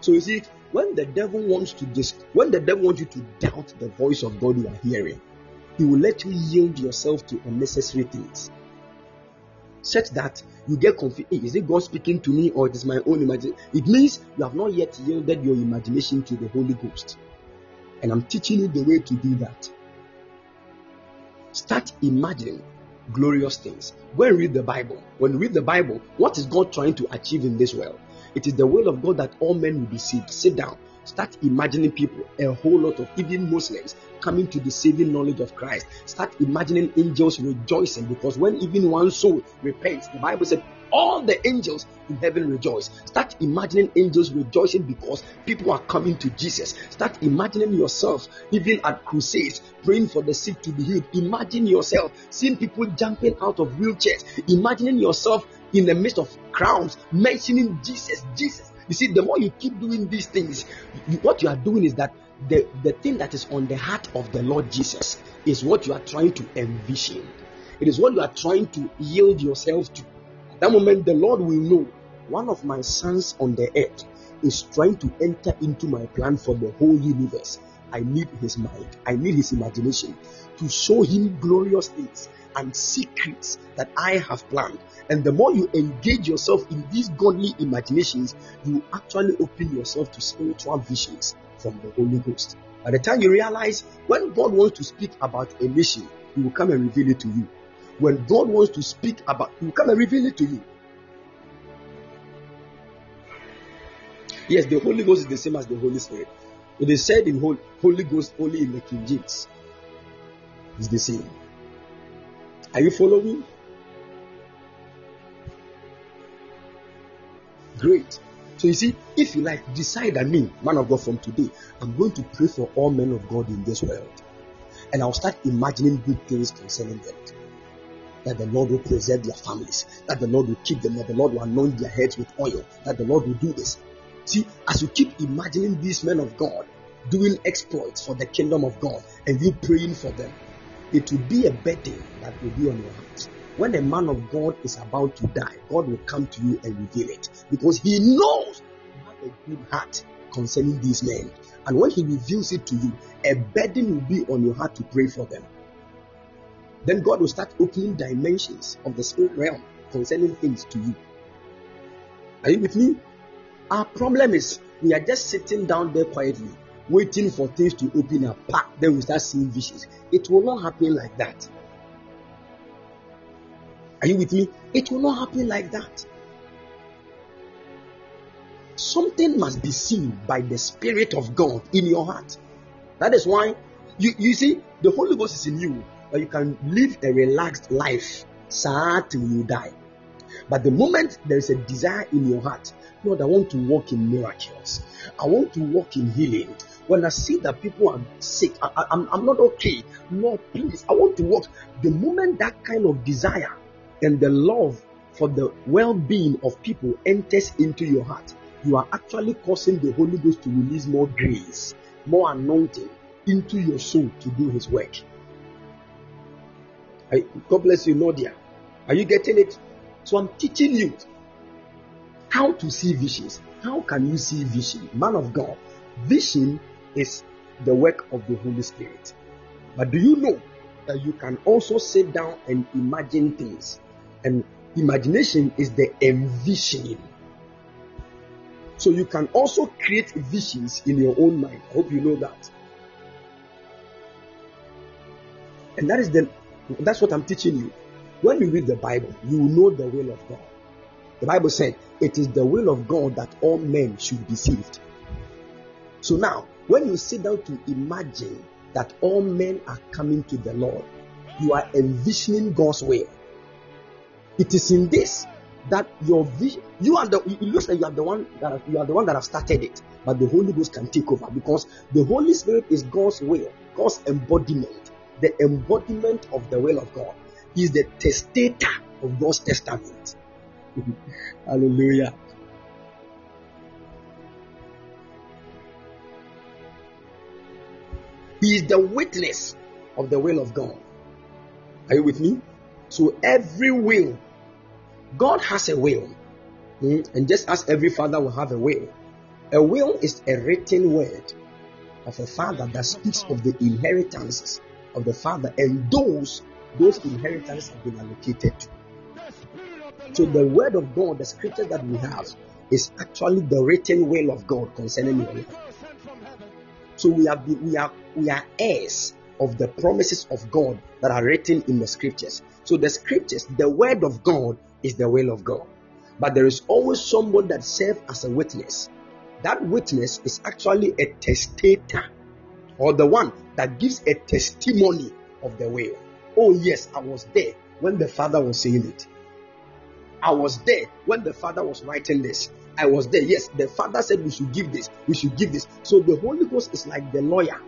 So you see, when the devil wants to dis- when the devil wants you to doubt the voice of God you are hearing, he will let you yield yourself to unnecessary things. Such that you get confused. Eh, hey, is it God speaking to me or it is my own imagination? It means you have not yet yielded your imagination to the Holy Ghost. And I'm teaching you the way to do that. Start imagining glorious things. Go and read the Bible. When you read the Bible, what is God trying to achieve in this world? It is the will of God that all men will be saved. Sit down. Start imagining people, a whole lot of even Muslims coming to the saving knowledge of Christ. Start imagining angels rejoicing because when even one soul repents, the Bible said all the angels in heaven rejoice. Start imagining angels rejoicing because people are coming to Jesus. Start imagining yourself even at crusades praying for the sick to be healed. Imagine yourself seeing people jumping out of wheelchairs. Imagining yourself in the midst of crowds mentioning Jesus, Jesus. You see, the more you keep doing these things, what you are doing is that the, the thing that is on the heart of the Lord Jesus is what you are trying to envision. It is what you are trying to yield yourself to. At that moment, the Lord will know one of my sons on the earth is trying to enter into my plan for the whole universe. I need his mind, I need his imagination to show him glorious things and secrets that I have planned. And the more you engage yourself in these godly imaginations, you actually open yourself to spiritual visions from the Holy Ghost. By the time you realize when God wants to speak about a nation, He will come and reveal it to you. When God wants to speak about, He will come and reveal it to you. Yes, the Holy Ghost is the same as the Holy Spirit. It is said in Holy Ghost only in the King James. It's the same. Are you following? Great. So you see, if you like, decide that me, man of God, from today, I'm going to pray for all men of God in this world. And I'll start imagining good things concerning them. That the Lord will preserve their families, that the Lord will keep them, that the Lord will anoint their heads with oil, that the Lord will do this. See, as you keep imagining these men of God doing exploits for the kingdom of God and you praying for them, it will be a burden that will be on your heart. When a man of God is about to die, God will come to you and reveal it because He knows you have a good heart concerning these men. And when He reveals it to you, a burden will be on your heart to pray for them. Then God will start opening dimensions of the spirit realm concerning things to you. Are you with me? Our problem is we are just sitting down there quietly, waiting for things to open up. Then we start seeing visions. It will not happen like that. Are you with me? It will not happen like that. Something must be seen by the Spirit of God in your heart. That is why you, you see the Holy Ghost is in you, but you can live a relaxed life, sad till you die. But the moment there is a desire in your heart, Lord, I want to walk in miracles. I want to walk in healing. When I see that people are sick, I, am not okay. Lord, please, I want to walk. The moment that kind of desire and the love for the well being of people enters into your heart, you are actually causing the Holy Ghost to release more grace, more anointing into your soul to do His work. God bless you, Nadia. Are you getting it? So I'm teaching you how to see visions. How can you see vision? Man of God, vision is the work of the Holy Spirit. But do you know that you can also sit down and imagine things? And imagination is the envisioning. So you can also create visions in your own mind. I hope you know that. And that is the that's what I'm teaching you. When you read the Bible, you know the will of God. The Bible said it is the will of God that all men should be saved. So now, when you sit down to imagine that all men are coming to the Lord, you are envisioning God's will. It is in this that your vision, you are the. It looks like you are the one that you are the one that have started it, but the Holy Ghost can take over because the Holy Spirit is God's will, God's embodiment, the embodiment of the will of God. He is the testator of God's testament. Hallelujah. He is the witness of the will of God. Are you with me? So every will God has a will. Hmm? And just as every father will have a will, a will is a written word of a father that speaks of the inheritances of the father and those those inheritances have been allocated to. So the word of God, the scripture that we have, is actually the written will of God concerning your life. So we are we are we are heirs of the promises of God that are written in the scriptures. So the scriptures, the word of God, is the will of God. But there is always someone that serves as a witness. That witness is actually a testator or the one that gives a testimony of the will. Oh, yes, I was there when the father was saying it. I was there when the father was writing this. I was there. Yes, the father said we should give this, we should give this. So the Holy Ghost is like the lawyer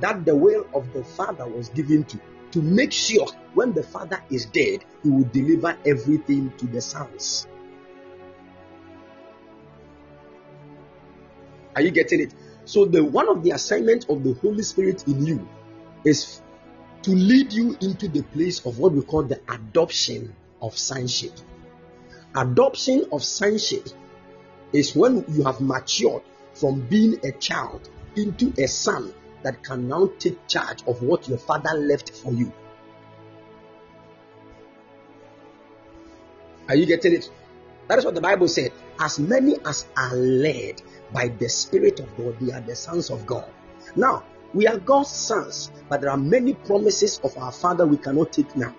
that the will of the father was given to to make sure when the father is dead, he will deliver everything to the sons. Are you getting it? So the one of the assignments of the Holy Spirit in you is to lead you into the place of what we call the adoption of sonship. Adoption of sonship is when you have matured from being a child into a son that can now take charge of what your father left for you. Are you getting it? That is what the Bible said. As many as are led by the Spirit of God, they are the sons of God. Now, we are God's sons, but there are many promises of our Father we cannot take now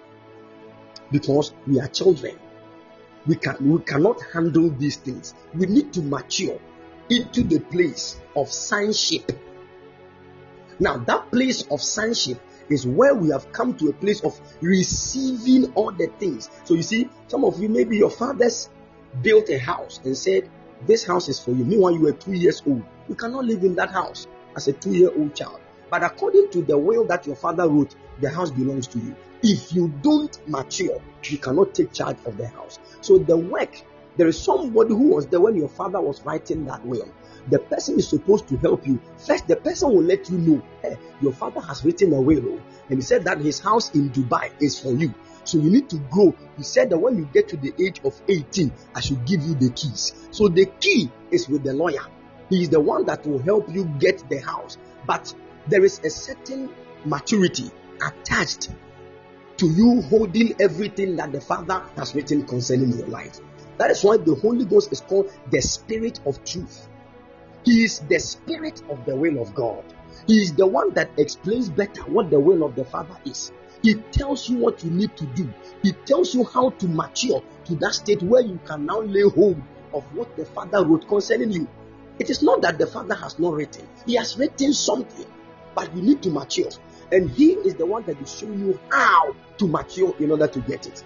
because we are children. We can we cannot handle these things. We need to mature into the place of sonship now, that place of sonship is where we have come to a place of receiving all the things. So, you see, some of you, maybe your fathers built a house and said, This house is for you. Meanwhile, you were two years old. You cannot live in that house as a two year old child. But according to the will that your father wrote, the house belongs to you. If you don't mature, you cannot take charge of the house. So, the work, there is somebody who was there when your father was writing that will the person is supposed to help you. First, the person will let you know, hey, your father has written a will, and he said that his house in Dubai is for you. So you need to grow. He said that when you get to the age of 18, I should give you the keys. So the key is with the lawyer. He is the one that will help you get the house. But there is a certain maturity attached to you holding everything that the Father has written concerning your life. That is why the Holy Ghost is called the Spirit of Truth. He is the Spirit of the will of God. He is the one that explains better what the will of the Father is. He tells you what you need to do. He tells you how to mature to that state where you can now lay hold of what the Father wrote concerning you. It is not that the Father has not written, He has written something, but you need to mature. And He is the one that is showing you how to mature in order to get it.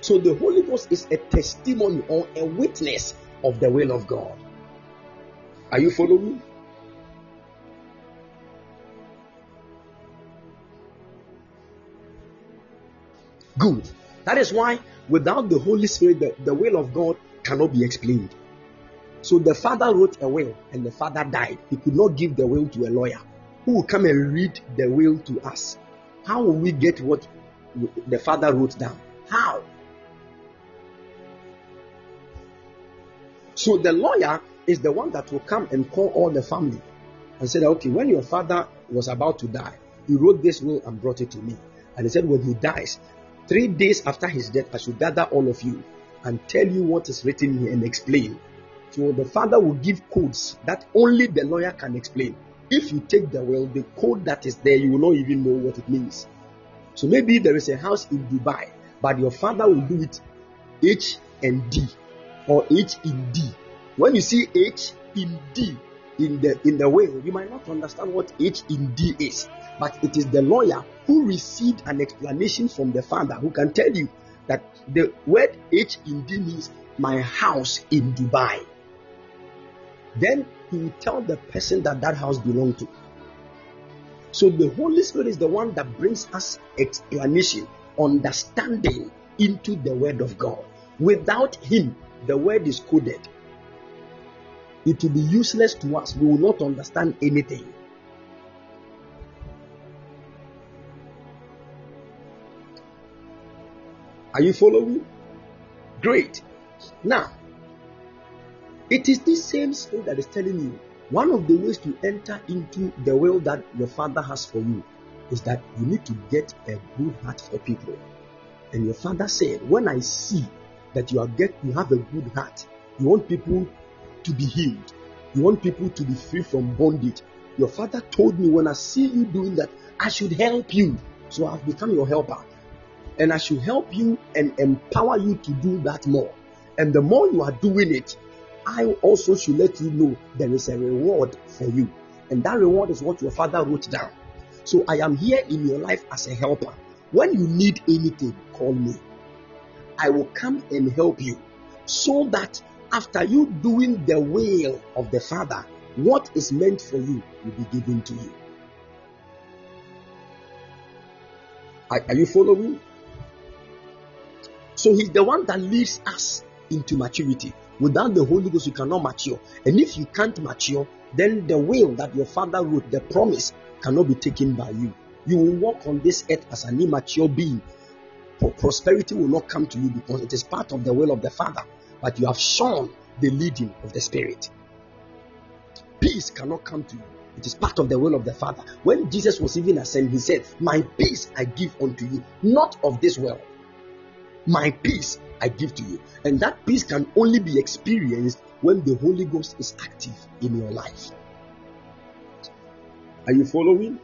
So the Holy Ghost is a testimony or a witness of the will of God. Are you following? Good. That is why without the Holy Spirit, the, the will of God cannot be explained. So the father wrote a will and the father died. He could not give the will to a lawyer who will come and read the will to us. How will we get what the father wrote down? How? So the lawyer is the one that will come and call all the family and say, okay, when your father was about to die, he wrote this will and brought it to me. And he said, when he dies, three days after his death, I should gather all of you and tell you what is written here and explain. So the father will give codes that only the lawyer can explain. If you take the will, the code that is there, you will not even know what it means. So maybe there is a house in Dubai, but your father will do it H and D or H in D. When you see H in D in the in the will, you might not understand what H in D is, but it is the lawyer who received an explanation from the father who can tell you that the word H in D means my house in Dubai. Then he will tell the person that that house belonged to. So the Holy Spirit is the one that brings us explanation, understanding into the Word of God. Without Him, the Word is coded. It will be useless to us. We will not understand anything. Are you following? Great. Now, it is this same spirit that is telling you one of the ways to enter into the will that your father has for you is that you need to get a good heart for people. And your father said, When I see that you are get you have a good heart, you want people to be healed, you want people to be free from bondage. Your father told me when I see you doing that, I should help you. So I've become your helper. And I should help you and empower you to do that more. And the more you are doing it, I also should let you know there is a reward for you. And that reward is what your father wrote down. So I am here in your life as a helper. When you need anything, call me. I will come and help you so that after you doing the will of the Father, what is meant for you will be given to you. Are, are you following? So he's the one that leads us into maturity. Without the Holy Ghost, you cannot mature. And if you can't mature, then the will that your father wrote, the promise, cannot be taken by you. You will walk on this earth as an immature being. For prosperity will not come to you because it is part of the will of the Father. But you have shown the leading of the Spirit. Peace cannot come to you. It is part of the will of the Father. When Jesus was even ascended, he said, My peace I give unto you, not of this world. My peace I give to you. And that peace can only be experienced when the Holy Ghost is active in your life. Are you following?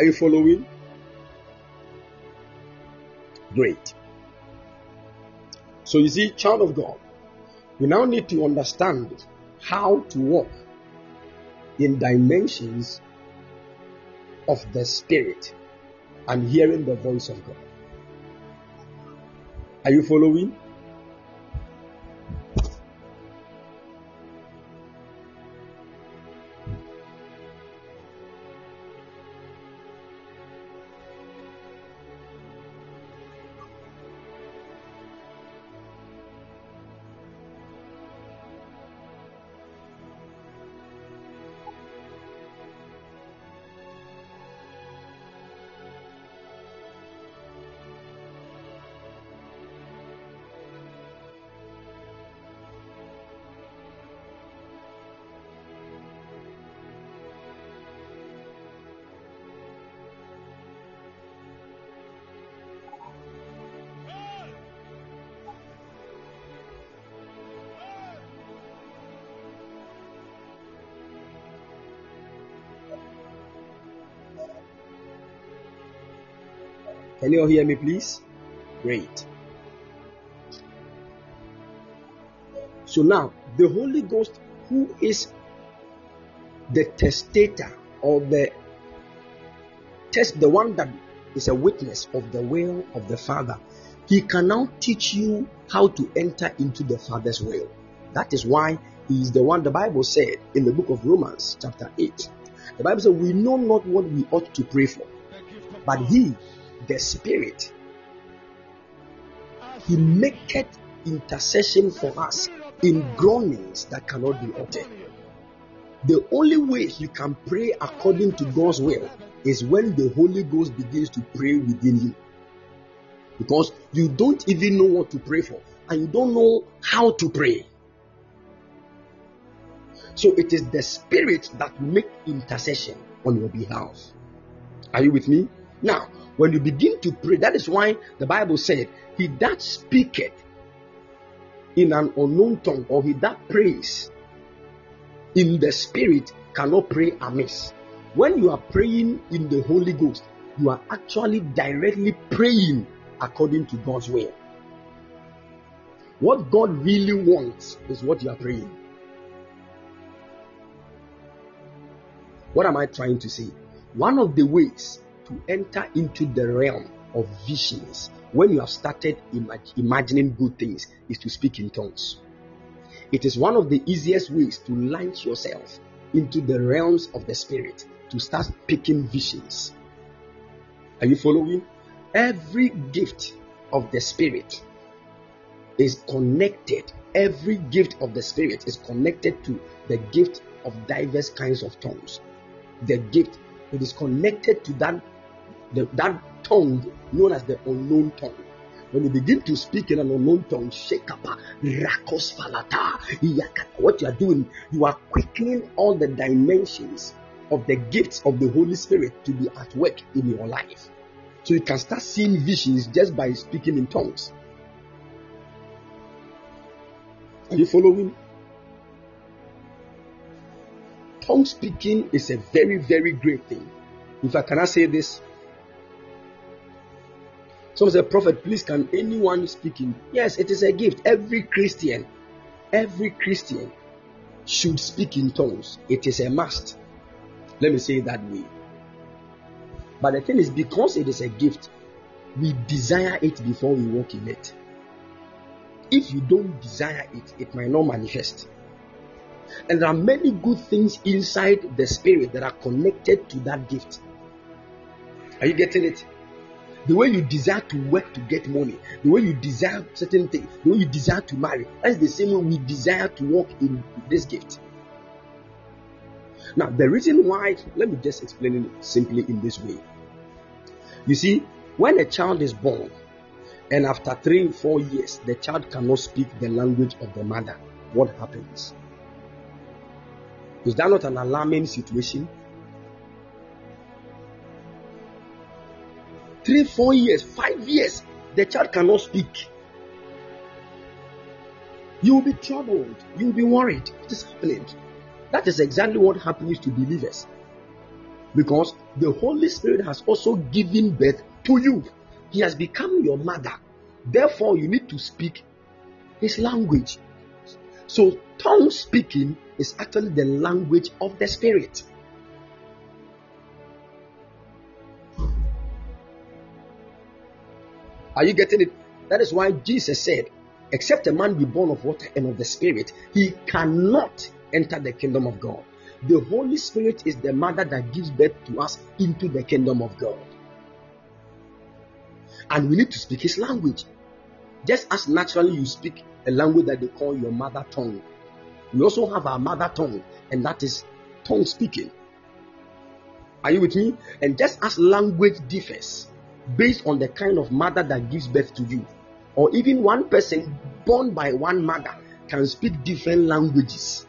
Are you following? Great. So you see, child of God, we now need to understand how to walk in dimensions of the Spirit and hearing the voice of God. Are you following? Can you all hear me, please? Great. So now, the Holy Ghost, who is the testator or the test, the one that is a witness of the will of the Father, he can now teach you how to enter into the Father's will. That is why he is the one the Bible said in the book of Romans, chapter 8. The Bible says, We know not what we ought to pray for, but he, the Spirit, he maketh intercession for us in groanings that cannot be uttered. The only way you can pray according to God's will is when the Holy Ghost begins to pray within you. Because you don't even know what to pray for and you don't know how to pray. So it is the Spirit that make intercession on your behalf. Are you with me? Now, when you begin to pray, that is why the Bible said, He that speaketh in an unknown tongue, or he that prays in the Spirit cannot pray amiss. When you are praying in the Holy Ghost, you are actually directly praying according to God's will. What God really wants is what you are praying. What am I trying to say? One of the ways to enter into the realm of visions when you have started imag- imagining good things is to speak in tongues. It is one of the easiest ways to launch yourself into the realms of the spirit to start picking visions. Are you following? Every gift of the spirit is connected. Every gift of the spirit is connected to the gift of diverse kinds of tongues the gift. It is connected to that the, that tongue known as the unknown tongue. When you begin to speak in an unknown tongue, shekapa, rakos falata, what you are doing, you are quickening all the dimensions of the gifts of the Holy Spirit to be at work in your life. So you can start seeing visions just by speaking in tongues. Are you following? tongue speaking is a very, very great thing. If I cannot say this? Someone said, Prophet, please, can anyone speak in? Yes, it is a gift. Every Christian, every Christian should speak in tongues. It is a must. Let me say it that way. But the thing is, because it is a gift, we desire it before we walk in it. If you don't desire it, it might not manifest. And there are many good things inside the spirit that are connected to that gift. Are you getting it? The way you desire to work to get money, the way you desire certain things, the way you desire to marry, that's the same way we desire to walk in this gift. Now, the reason why, let me just explain it simply in this way. You see, when a child is born, and after three, four years, the child cannot speak the language of the mother, what happens? Is that not an alarming situation? Three, four years, five years, the child cannot speak. You will be troubled. You will be worried. What is happening? That is exactly what happens to believers. Because the Holy Spirit has also given birth to you. He has become your mother. Therefore, you need to speak His language. So, tongue speaking is actually the language of the Spirit. Are you getting it? That is why Jesus said, Except a man be born of water and of the Spirit, he cannot enter the kingdom of God. The Holy Spirit is the mother that gives birth to us into the kingdom of God. And we need to speak his language. Just as naturally you speak a language that they call your mother tongue. We also have our mother tongue, and that is tongue speaking. Are you with me? And just as language differs based on the kind of mother that gives birth to you, or even one person born by one mother can speak different languages.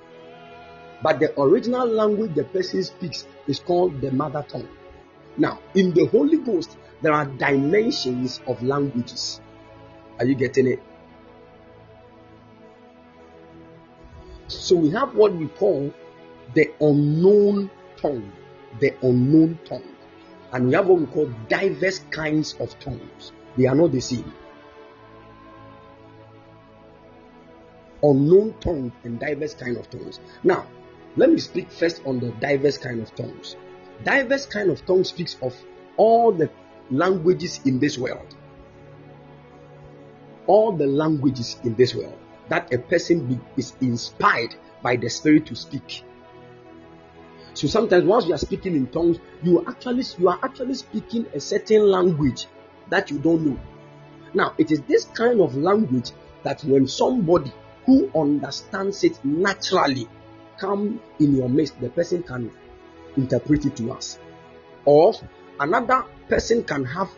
But the original language the person speaks is called the mother tongue. Now, in the Holy Ghost, there are dimensions of languages. Are you getting it? So we have what we call the unknown tongue. The unknown tongue. And we have what we call diverse kinds of tongues. They are not the same. Unknown tongue and diverse kind of tongues. Now, let me speak first on the diverse kind of tongues. Diverse kind of tongues speaks of all the languages in this world. All the languages in this world that a person be, is inspired by the Spirit to speak. So sometimes once you are speaking in tongues, you actually you are actually speaking a certain language that you don't know. Now it is this kind of language that when somebody who understands it naturally come in your midst, the person can interpret it to us. Or another person can have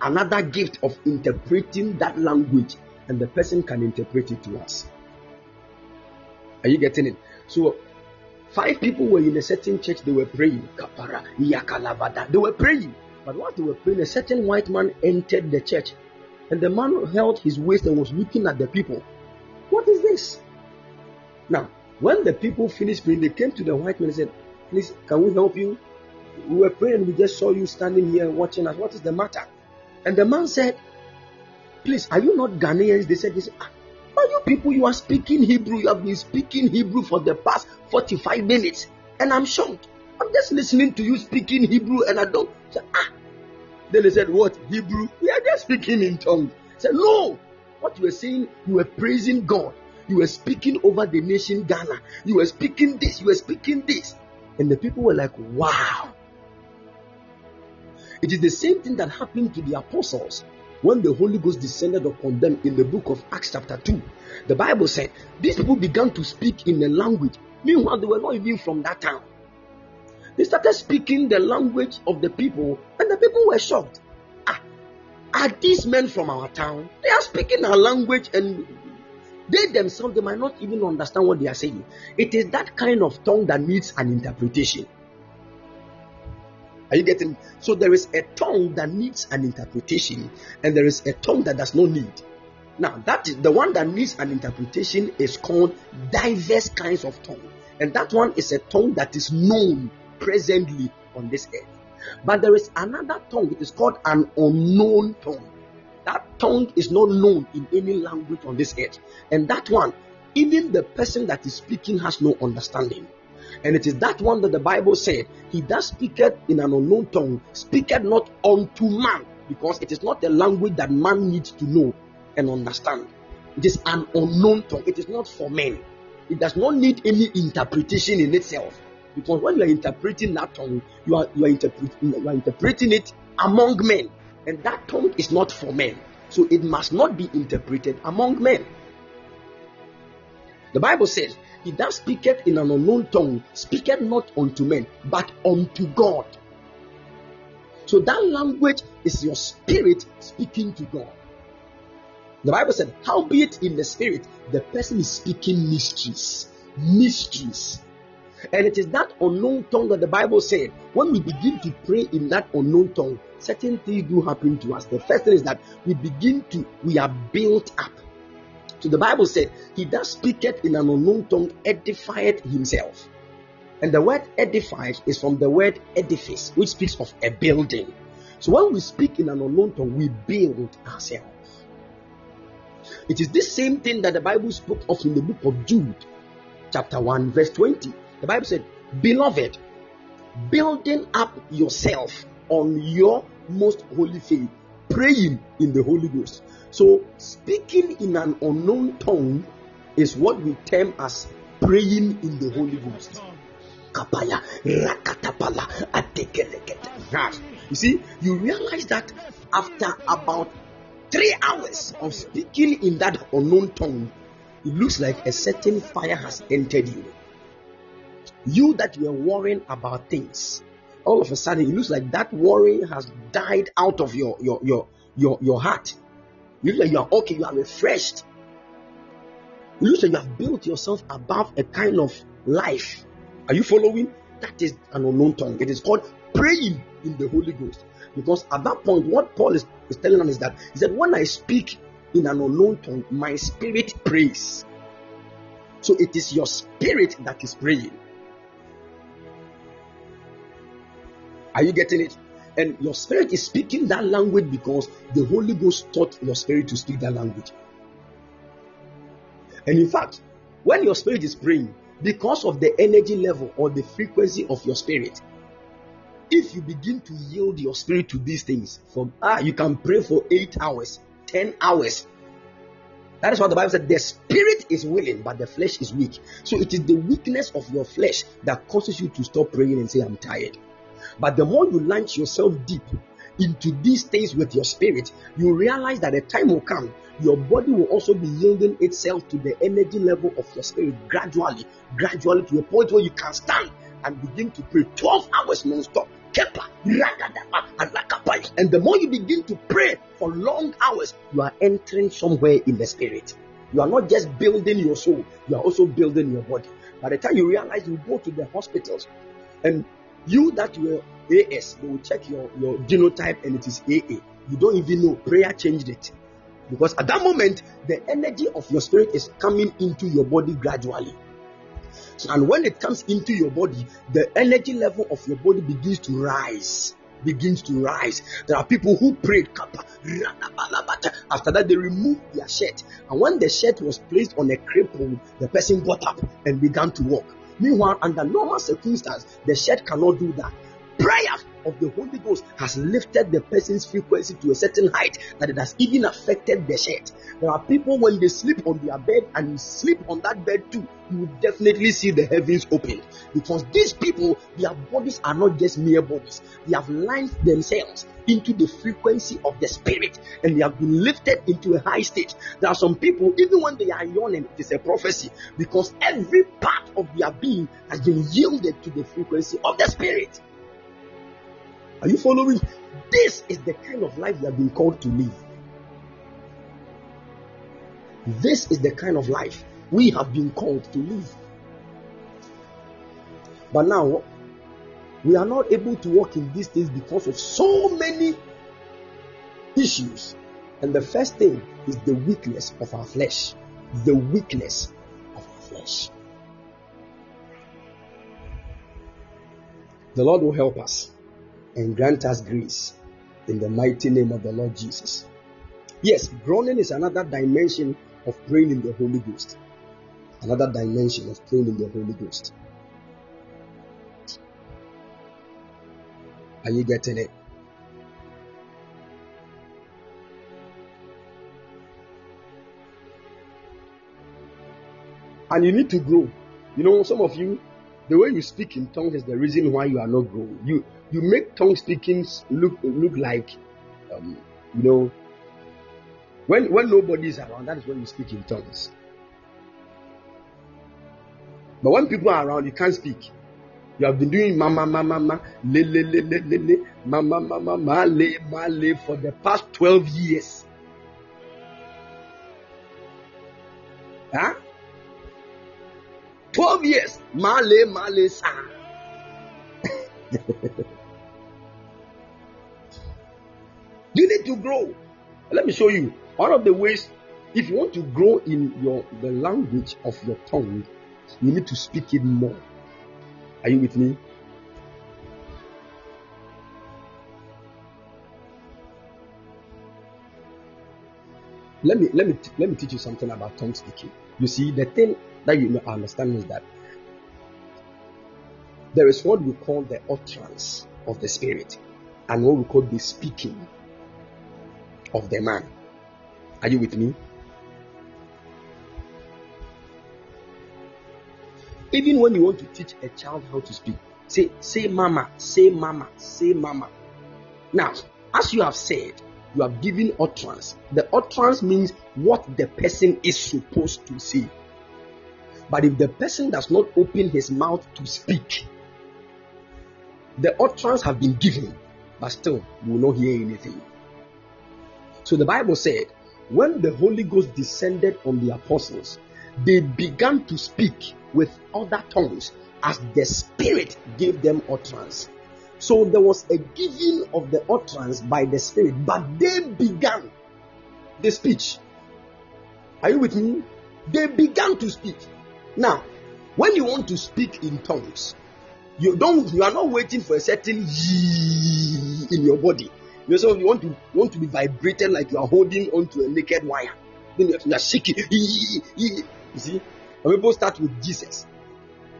another gift of interpreting that language and the person can interpret it to us. Are you getting it? So five people were in a certain church, they were praying. Kapara, Yakalavada. They were praying. But while they were praying, a certain white man entered the church. And the man held his waist and was looking at the people. What is this? Now, when the people finished praying, they came to the white man and said, Please, can we help you? We were praying, we just saw you standing here watching us. What is the matter? And the man said, Please, are you not Ghanaians? They said, ah, Are you people, you are speaking Hebrew. You have been speaking Hebrew for the past 45 minutes. And I'm shocked. I'm just listening to you speaking Hebrew and I don't. Say, ah. Then they said, What? Hebrew? We are just speaking in tongues. I said, No. What you were saying, you were praising God. You were speaking over the nation Ghana. You were speaking this. You were speaking this. And the people were like, Wow. It is the same thing that happened to the apostles when the Holy Ghost descended upon them in the book of Acts, chapter 2. The Bible said these people began to speak in a language. Meanwhile, they were not even from that town. They started speaking the language of the people, and the people were shocked. Ah, are these men from our town? They are speaking our language, and they themselves they might not even understand what they are saying. It is that kind of tongue that needs an interpretation. Are you getting? So there is a tongue that needs an interpretation, and there is a tongue that does not need. Now, that is the one that needs an interpretation is called diverse kinds of tongue, and that one is a tongue that is known presently on this earth. But there is another tongue, it is called an unknown tongue. That tongue is not known in any language on this earth, and that one, even the person that is speaking has no understanding. And it is that one that the Bible said, He that speaketh in an unknown tongue, speaketh not unto man, because it is not a language that man needs to know and understand. It is an unknown tongue, it is not for men. It does not need any interpretation in itself. Because when you are interpreting that tongue, you are you are you are interpreting it among men. And that tongue is not for men. So it must not be interpreted among men. The Bible says, he that speaketh in an unknown tongue speaketh not unto men, but unto God. So that language is your spirit speaking to God. The Bible said, Howbeit in the spirit, the person is speaking mysteries. Mysteries. And it is that unknown tongue that the Bible said, when we begin to pray in that unknown tongue, certain things do happen to us. The first thing is that we begin to, we are built up. So the Bible said, He that speaketh in an unknown tongue edifieth himself. And the word edified is from the word edifice, which speaks of a building. So when we speak in an unknown tongue, we build ourselves. It is this same thing that the Bible spoke of in the book of Jude, chapter 1, verse 20. The Bible said, Beloved, building up yourself on your most holy faith, praying in the Holy Ghost. So, speaking in an unknown tongue is what we term as praying in the Holy Ghost. Kapaya, rakatapala, You see, you realize that after about three hours of speaking in that unknown tongue, it looks like a certain fire has entered you. You that were worrying about things, all of a sudden it looks like that worry has died out of your your your your, your heart you look like you are okay, you are refreshed. You look like you have built yourself above a kind of life. Are you following? That is an unknown tongue. It is called praying in the Holy Ghost. Because at that point, what Paul is, is telling us is that he said, When I speak in an unknown tongue, my spirit prays. So it is your spirit that is praying. Are you getting it? And your spirit is speaking that language because the Holy Ghost taught your spirit to speak that language. And in fact, when your spirit is praying, because of the energy level or the frequency of your spirit, if you begin to yield your spirit to these things, from ah, you can pray for eight hours, ten hours. That is what the Bible said. The spirit is willing, but the flesh is weak. So it is the weakness of your flesh that causes you to stop praying and say, I'm tired. But the more you launch yourself deep into these things with your spirit, you realize that a time will come your body will also be yielding itself to the energy level of your spirit gradually, gradually to a point where you can stand and begin to pray 12 hours non-stop. And the more you begin to pray for long hours, you are entering somewhere in the spirit. You are not just building your soul, you are also building your body. By the time you realize you go to the hospitals and you that were AS, they will check your, your genotype and it is AA. You don't even know. Prayer changed it. Because at that moment, the energy of your spirit is coming into your body gradually. And when it comes into your body, the energy level of your body begins to rise. Begins to rise. There are people who prayed after that they removed their shirt, and when the shirt was placed on a cripple, the person got up and began to walk. Meanwhile, under normal circumstances, the shed cannot do that. Prayer of the Holy Ghost has lifted the person's frequency to a certain height that it has even affected the shirt. There are people when they sleep on their bed and sleep on that bed too, you will definitely see the heavens open because these people, their bodies are not just mere bodies, they have lined themselves into the frequency of the spirit and they have been lifted into a high state. There are some people, even when they are yawning, it is a prophecy because every part of their being has been yielded to the frequency of the spirit. Are you following? This is the kind of life you have been called to live. This is the kind of life we have been called to live. But now, we are not able to walk in these things because of so many issues. And the first thing is the weakness of our flesh. The weakness of our flesh. The Lord will help us and grant us grace in the mighty name of the Lord Jesus. Yes, groaning is another dimension of praying in the Holy Ghost. Another dimension of praying in the Holy Ghost. Are you getting it? And you need to grow. You know, some of you, the way you speak in tongues is the reason why you are not growing. You you make tongue speaking look look like um, you know when when nobody is around that is when you speak in tongues. But when people are around you can't speak. You have been doing mama mama mama le le le le le le mama mama ma le ma le for the past 12 years. Huh? 12 years. Ma le ma le sa You need to grow. Let me show you. One of the ways, if you want to grow in your the language of your tongue, you need to speak it more. Are you with me? Let me let me let me teach you something about tongue speaking. You see, the thing that you understand is that there is what we call the utterance of the spirit and what we call the speaking of the man. Are you with me? Even when you want to teach a child how to speak, say, say mama, say mama, say mama. Now, as you have said, you have given utterance. The utterance means what the person is supposed to say. But if the person does not open his mouth to speak, the utterance have been given, but still you will not hear anything. So the Bible said, when the Holy Ghost descended on the apostles, they began to speak with other tongues as the Spirit gave them utterance. So there was a giving of the utterance by the Spirit, but they began the speech. Are you with me? They began to speak. Now, when you want to speak in tongues, You don't. You are not waiting for a certain in your body. You know, oh, you want to you want to be vibrated like you are holding onto a naked wire. Then you are shaking. You see, when people start with Jesus,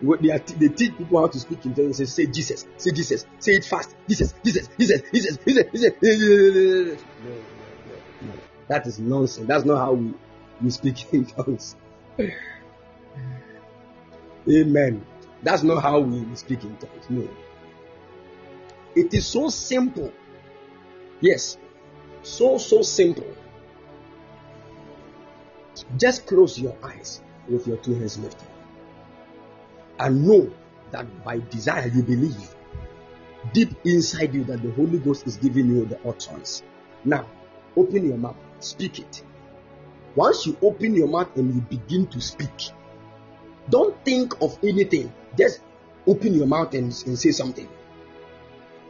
they, are, they teach people how to speak in tongues. Say, say Jesus, say Jesus, say it fast. Jesus, Jesus, Jesus, Jesus, Jesus, Jesus. No, no, no, no. That is nonsense. That's not how we, we speak in tongues. Amen. That's not how we speak in tongues. No. It is so simple. Yes. So, so simple. Just close your eyes with your two hands lifted. And know that by desire you believe deep inside you that the Holy Ghost is giving you the utterance. Now, open your mouth, speak it. Once you open your mouth and you begin to speak, don't think of anything. Just open your mouth and, and say something.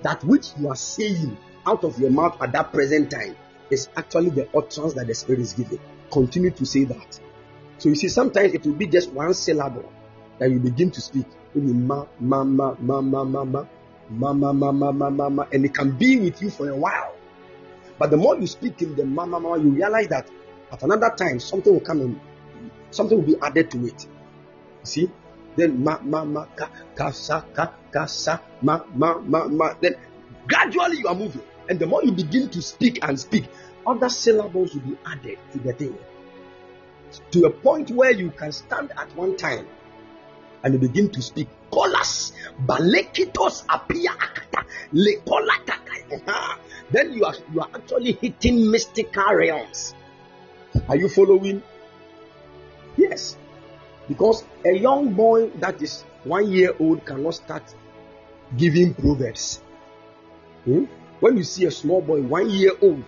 That which you are saying out of your mouth at that present time is actually the utterance that the Spirit is giving. Continue to say that. So you see, sometimes it will be just one syllable that you begin to speak. Ma, ma, ma, ma, ma, ma, ma, ma, ma, ma, ma, ma, ma, ma, and it can be with you for a while. But the more you speak in the ma, ma, ma, you realize that at another time something will come in, something will be added to it. You see? Then ma ma ma ka ka sa ka ka sa ma ma ma ma. Then gradually you are moving, and the more you begin to speak and speak, other syllables will be added to the thing, to a point where you can stand at one time and you begin to speak. Kolas balekitos apia akata le Then you are you are actually hitting mystical realms. Are you following? Yes. Because a young boy that is one year old cannot start giving proverbs. Hmm? When you see a small boy, one year old,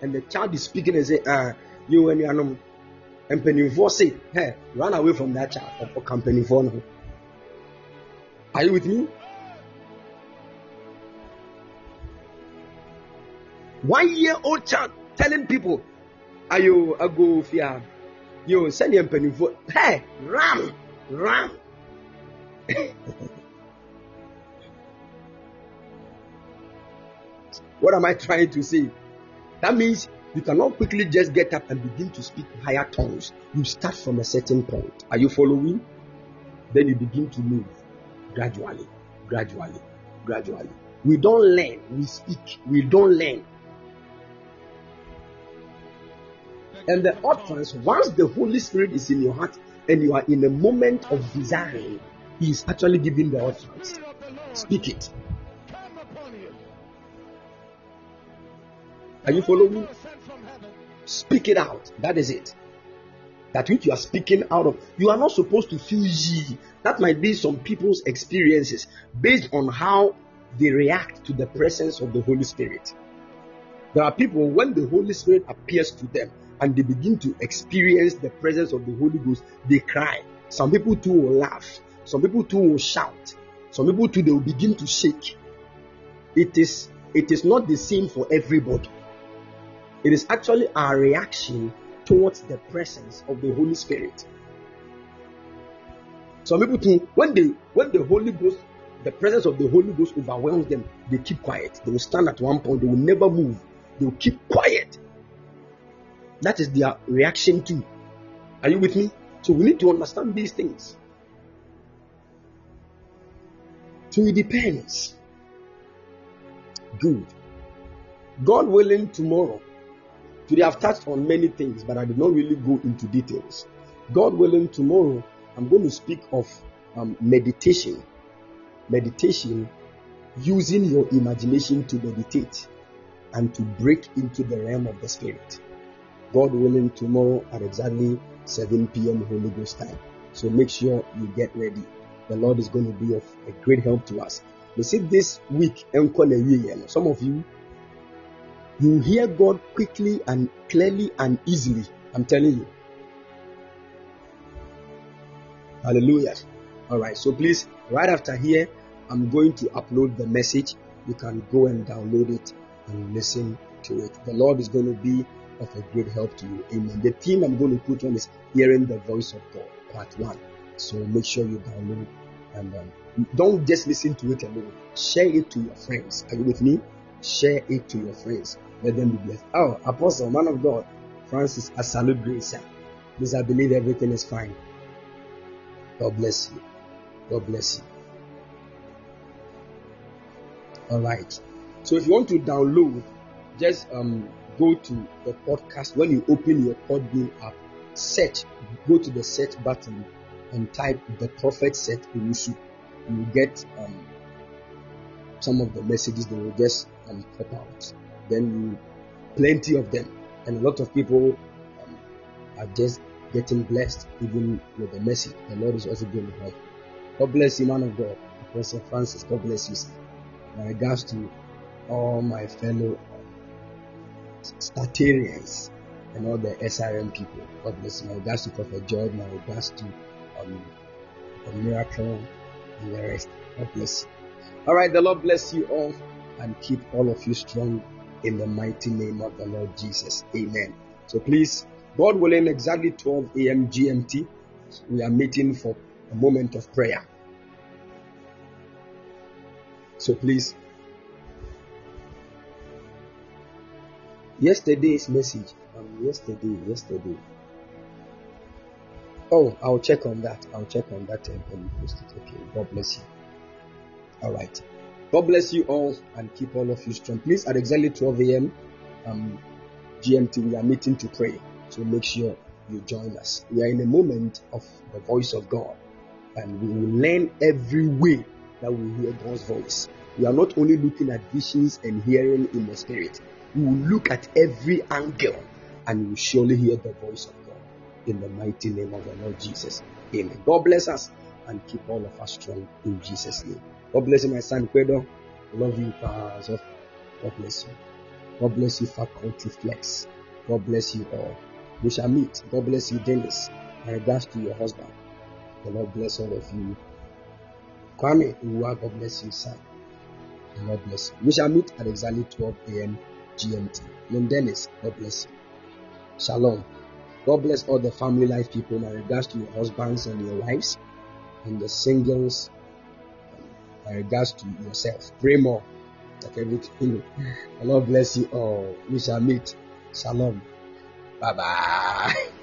and the child is speaking and say, ah, you your and penny say, hey, run away from that child or company for Are you with me? One year old child telling people, Are you a go fear? yo sɛdeɛ mpanimfoɔ hey ram ram what am i trying to say? That means you cannot quickly just get up and begin to speak higher tongues. You start from a certain point. Are you following? Then you begin to move gradually gradually gradually. We don't learn. We speak. We don't learn. And the utterance, once the Holy Spirit is in your heart and you are in a moment of desire, He is actually giving the utterance. Speak it. Are you following? Me? Speak it out. That is it. That which you are speaking out of, you are not supposed to feel ye. That might be some people's experiences based on how they react to the presence of the Holy Spirit. There are people, when the Holy Spirit appears to them, and they begin to experience the presence of the Holy Ghost, they cry. Some people too will laugh. Some people too will shout. Some people too they will begin to shake. It is it is not the same for everybody. It is actually our reaction towards the presence of the Holy Spirit. Some people think when they when the Holy Ghost, the presence of the Holy Ghost overwhelms them, they keep quiet. They will stand at one point, they will never move. They will keep quiet that is their reaction to. Are you with me? So we need to understand these things. So it depends. Good. God willing, tomorrow. Today I've touched on many things, but I did not really go into details. God willing, tomorrow I'm going to speak of um, meditation. Meditation using your imagination to meditate and to break into the realm of the spirit. God willing, tomorrow at exactly 7 p.m. Holy Ghost time. So make sure you get ready. The Lord is going to be of a great help to us. You see, this week, some of you, you hear God quickly and clearly and easily. I'm telling you. Hallelujah. All right. So please, right after here, I'm going to upload the message. You can go and download it and listen to it. The Lord is going to be of a great help to you. Amen. The theme I'm going to put on is Hearing the Voice of God, Part 1. So make sure you download And um, don't just listen to it alone. Share it to your friends. Are you with me? Share it to your friends. Let them be blessed. Oh, Apostle, man of God, Francis, I salute grace. Please, I believe everything is fine. God bless you. God bless you. All right. So if you want to download, just um go to the podcast. When you open your Podbean app, search, go to the search button and type the prophet set Owusu. You will get um, some of the messages that will just um, pop out. Then plenty of them, and a lot of people um, are just getting blessed even with the message. The Lord is also to help. God bless you, man of God. Professor Francis, God bless you. My regards to all my fellow Statarians and all the SRM people. God bless you. My regards to Prophet George, my regards to um, the miracle and the rest. God bless you. All right, the Lord bless you all and keep all of you strong in the mighty name of the Lord Jesus. Amen. So please, God willing, exactly 12 a.m. GMT, we are meeting for a moment of prayer. So please, yesterday's message, um, yesterday, yesterday. Oh, I'll check on that. I'll check on that and, post it. Okay, God bless you. All right. God bless you all and keep all of you strong. Please, at exactly 12 a.m. Um, GMT, we are meeting to pray. So make sure you join us. We are in a moment of the voice of God and we will learn every way that we hear God's voice. We are not only looking at visions and hearing in the spirit, we will look at every angle and we will surely hear the voice of God in the mighty name of the Lord Jesus. Amen. God bless us and keep all of us strong in Jesus' name. God bless you, my son Pedro. Love you, Pastor. God bless you. God bless you, Faculty Flex. God bless you all. We shall meet. God bless you, Dennis. My regards to your husband. The Lord bless all of you. Kwame God bless you, son. The Lord bless you. We shall meet at exactly 12 a.m. GMT. Name Dennis, God bless you. Shalom. God bless all the family life people. My regards to your husbands and your wives and the singles. Uh, My regards to yourself. Pray more. Like everything. The Lord bless you all. We shall meet. Shalom. Bye bye.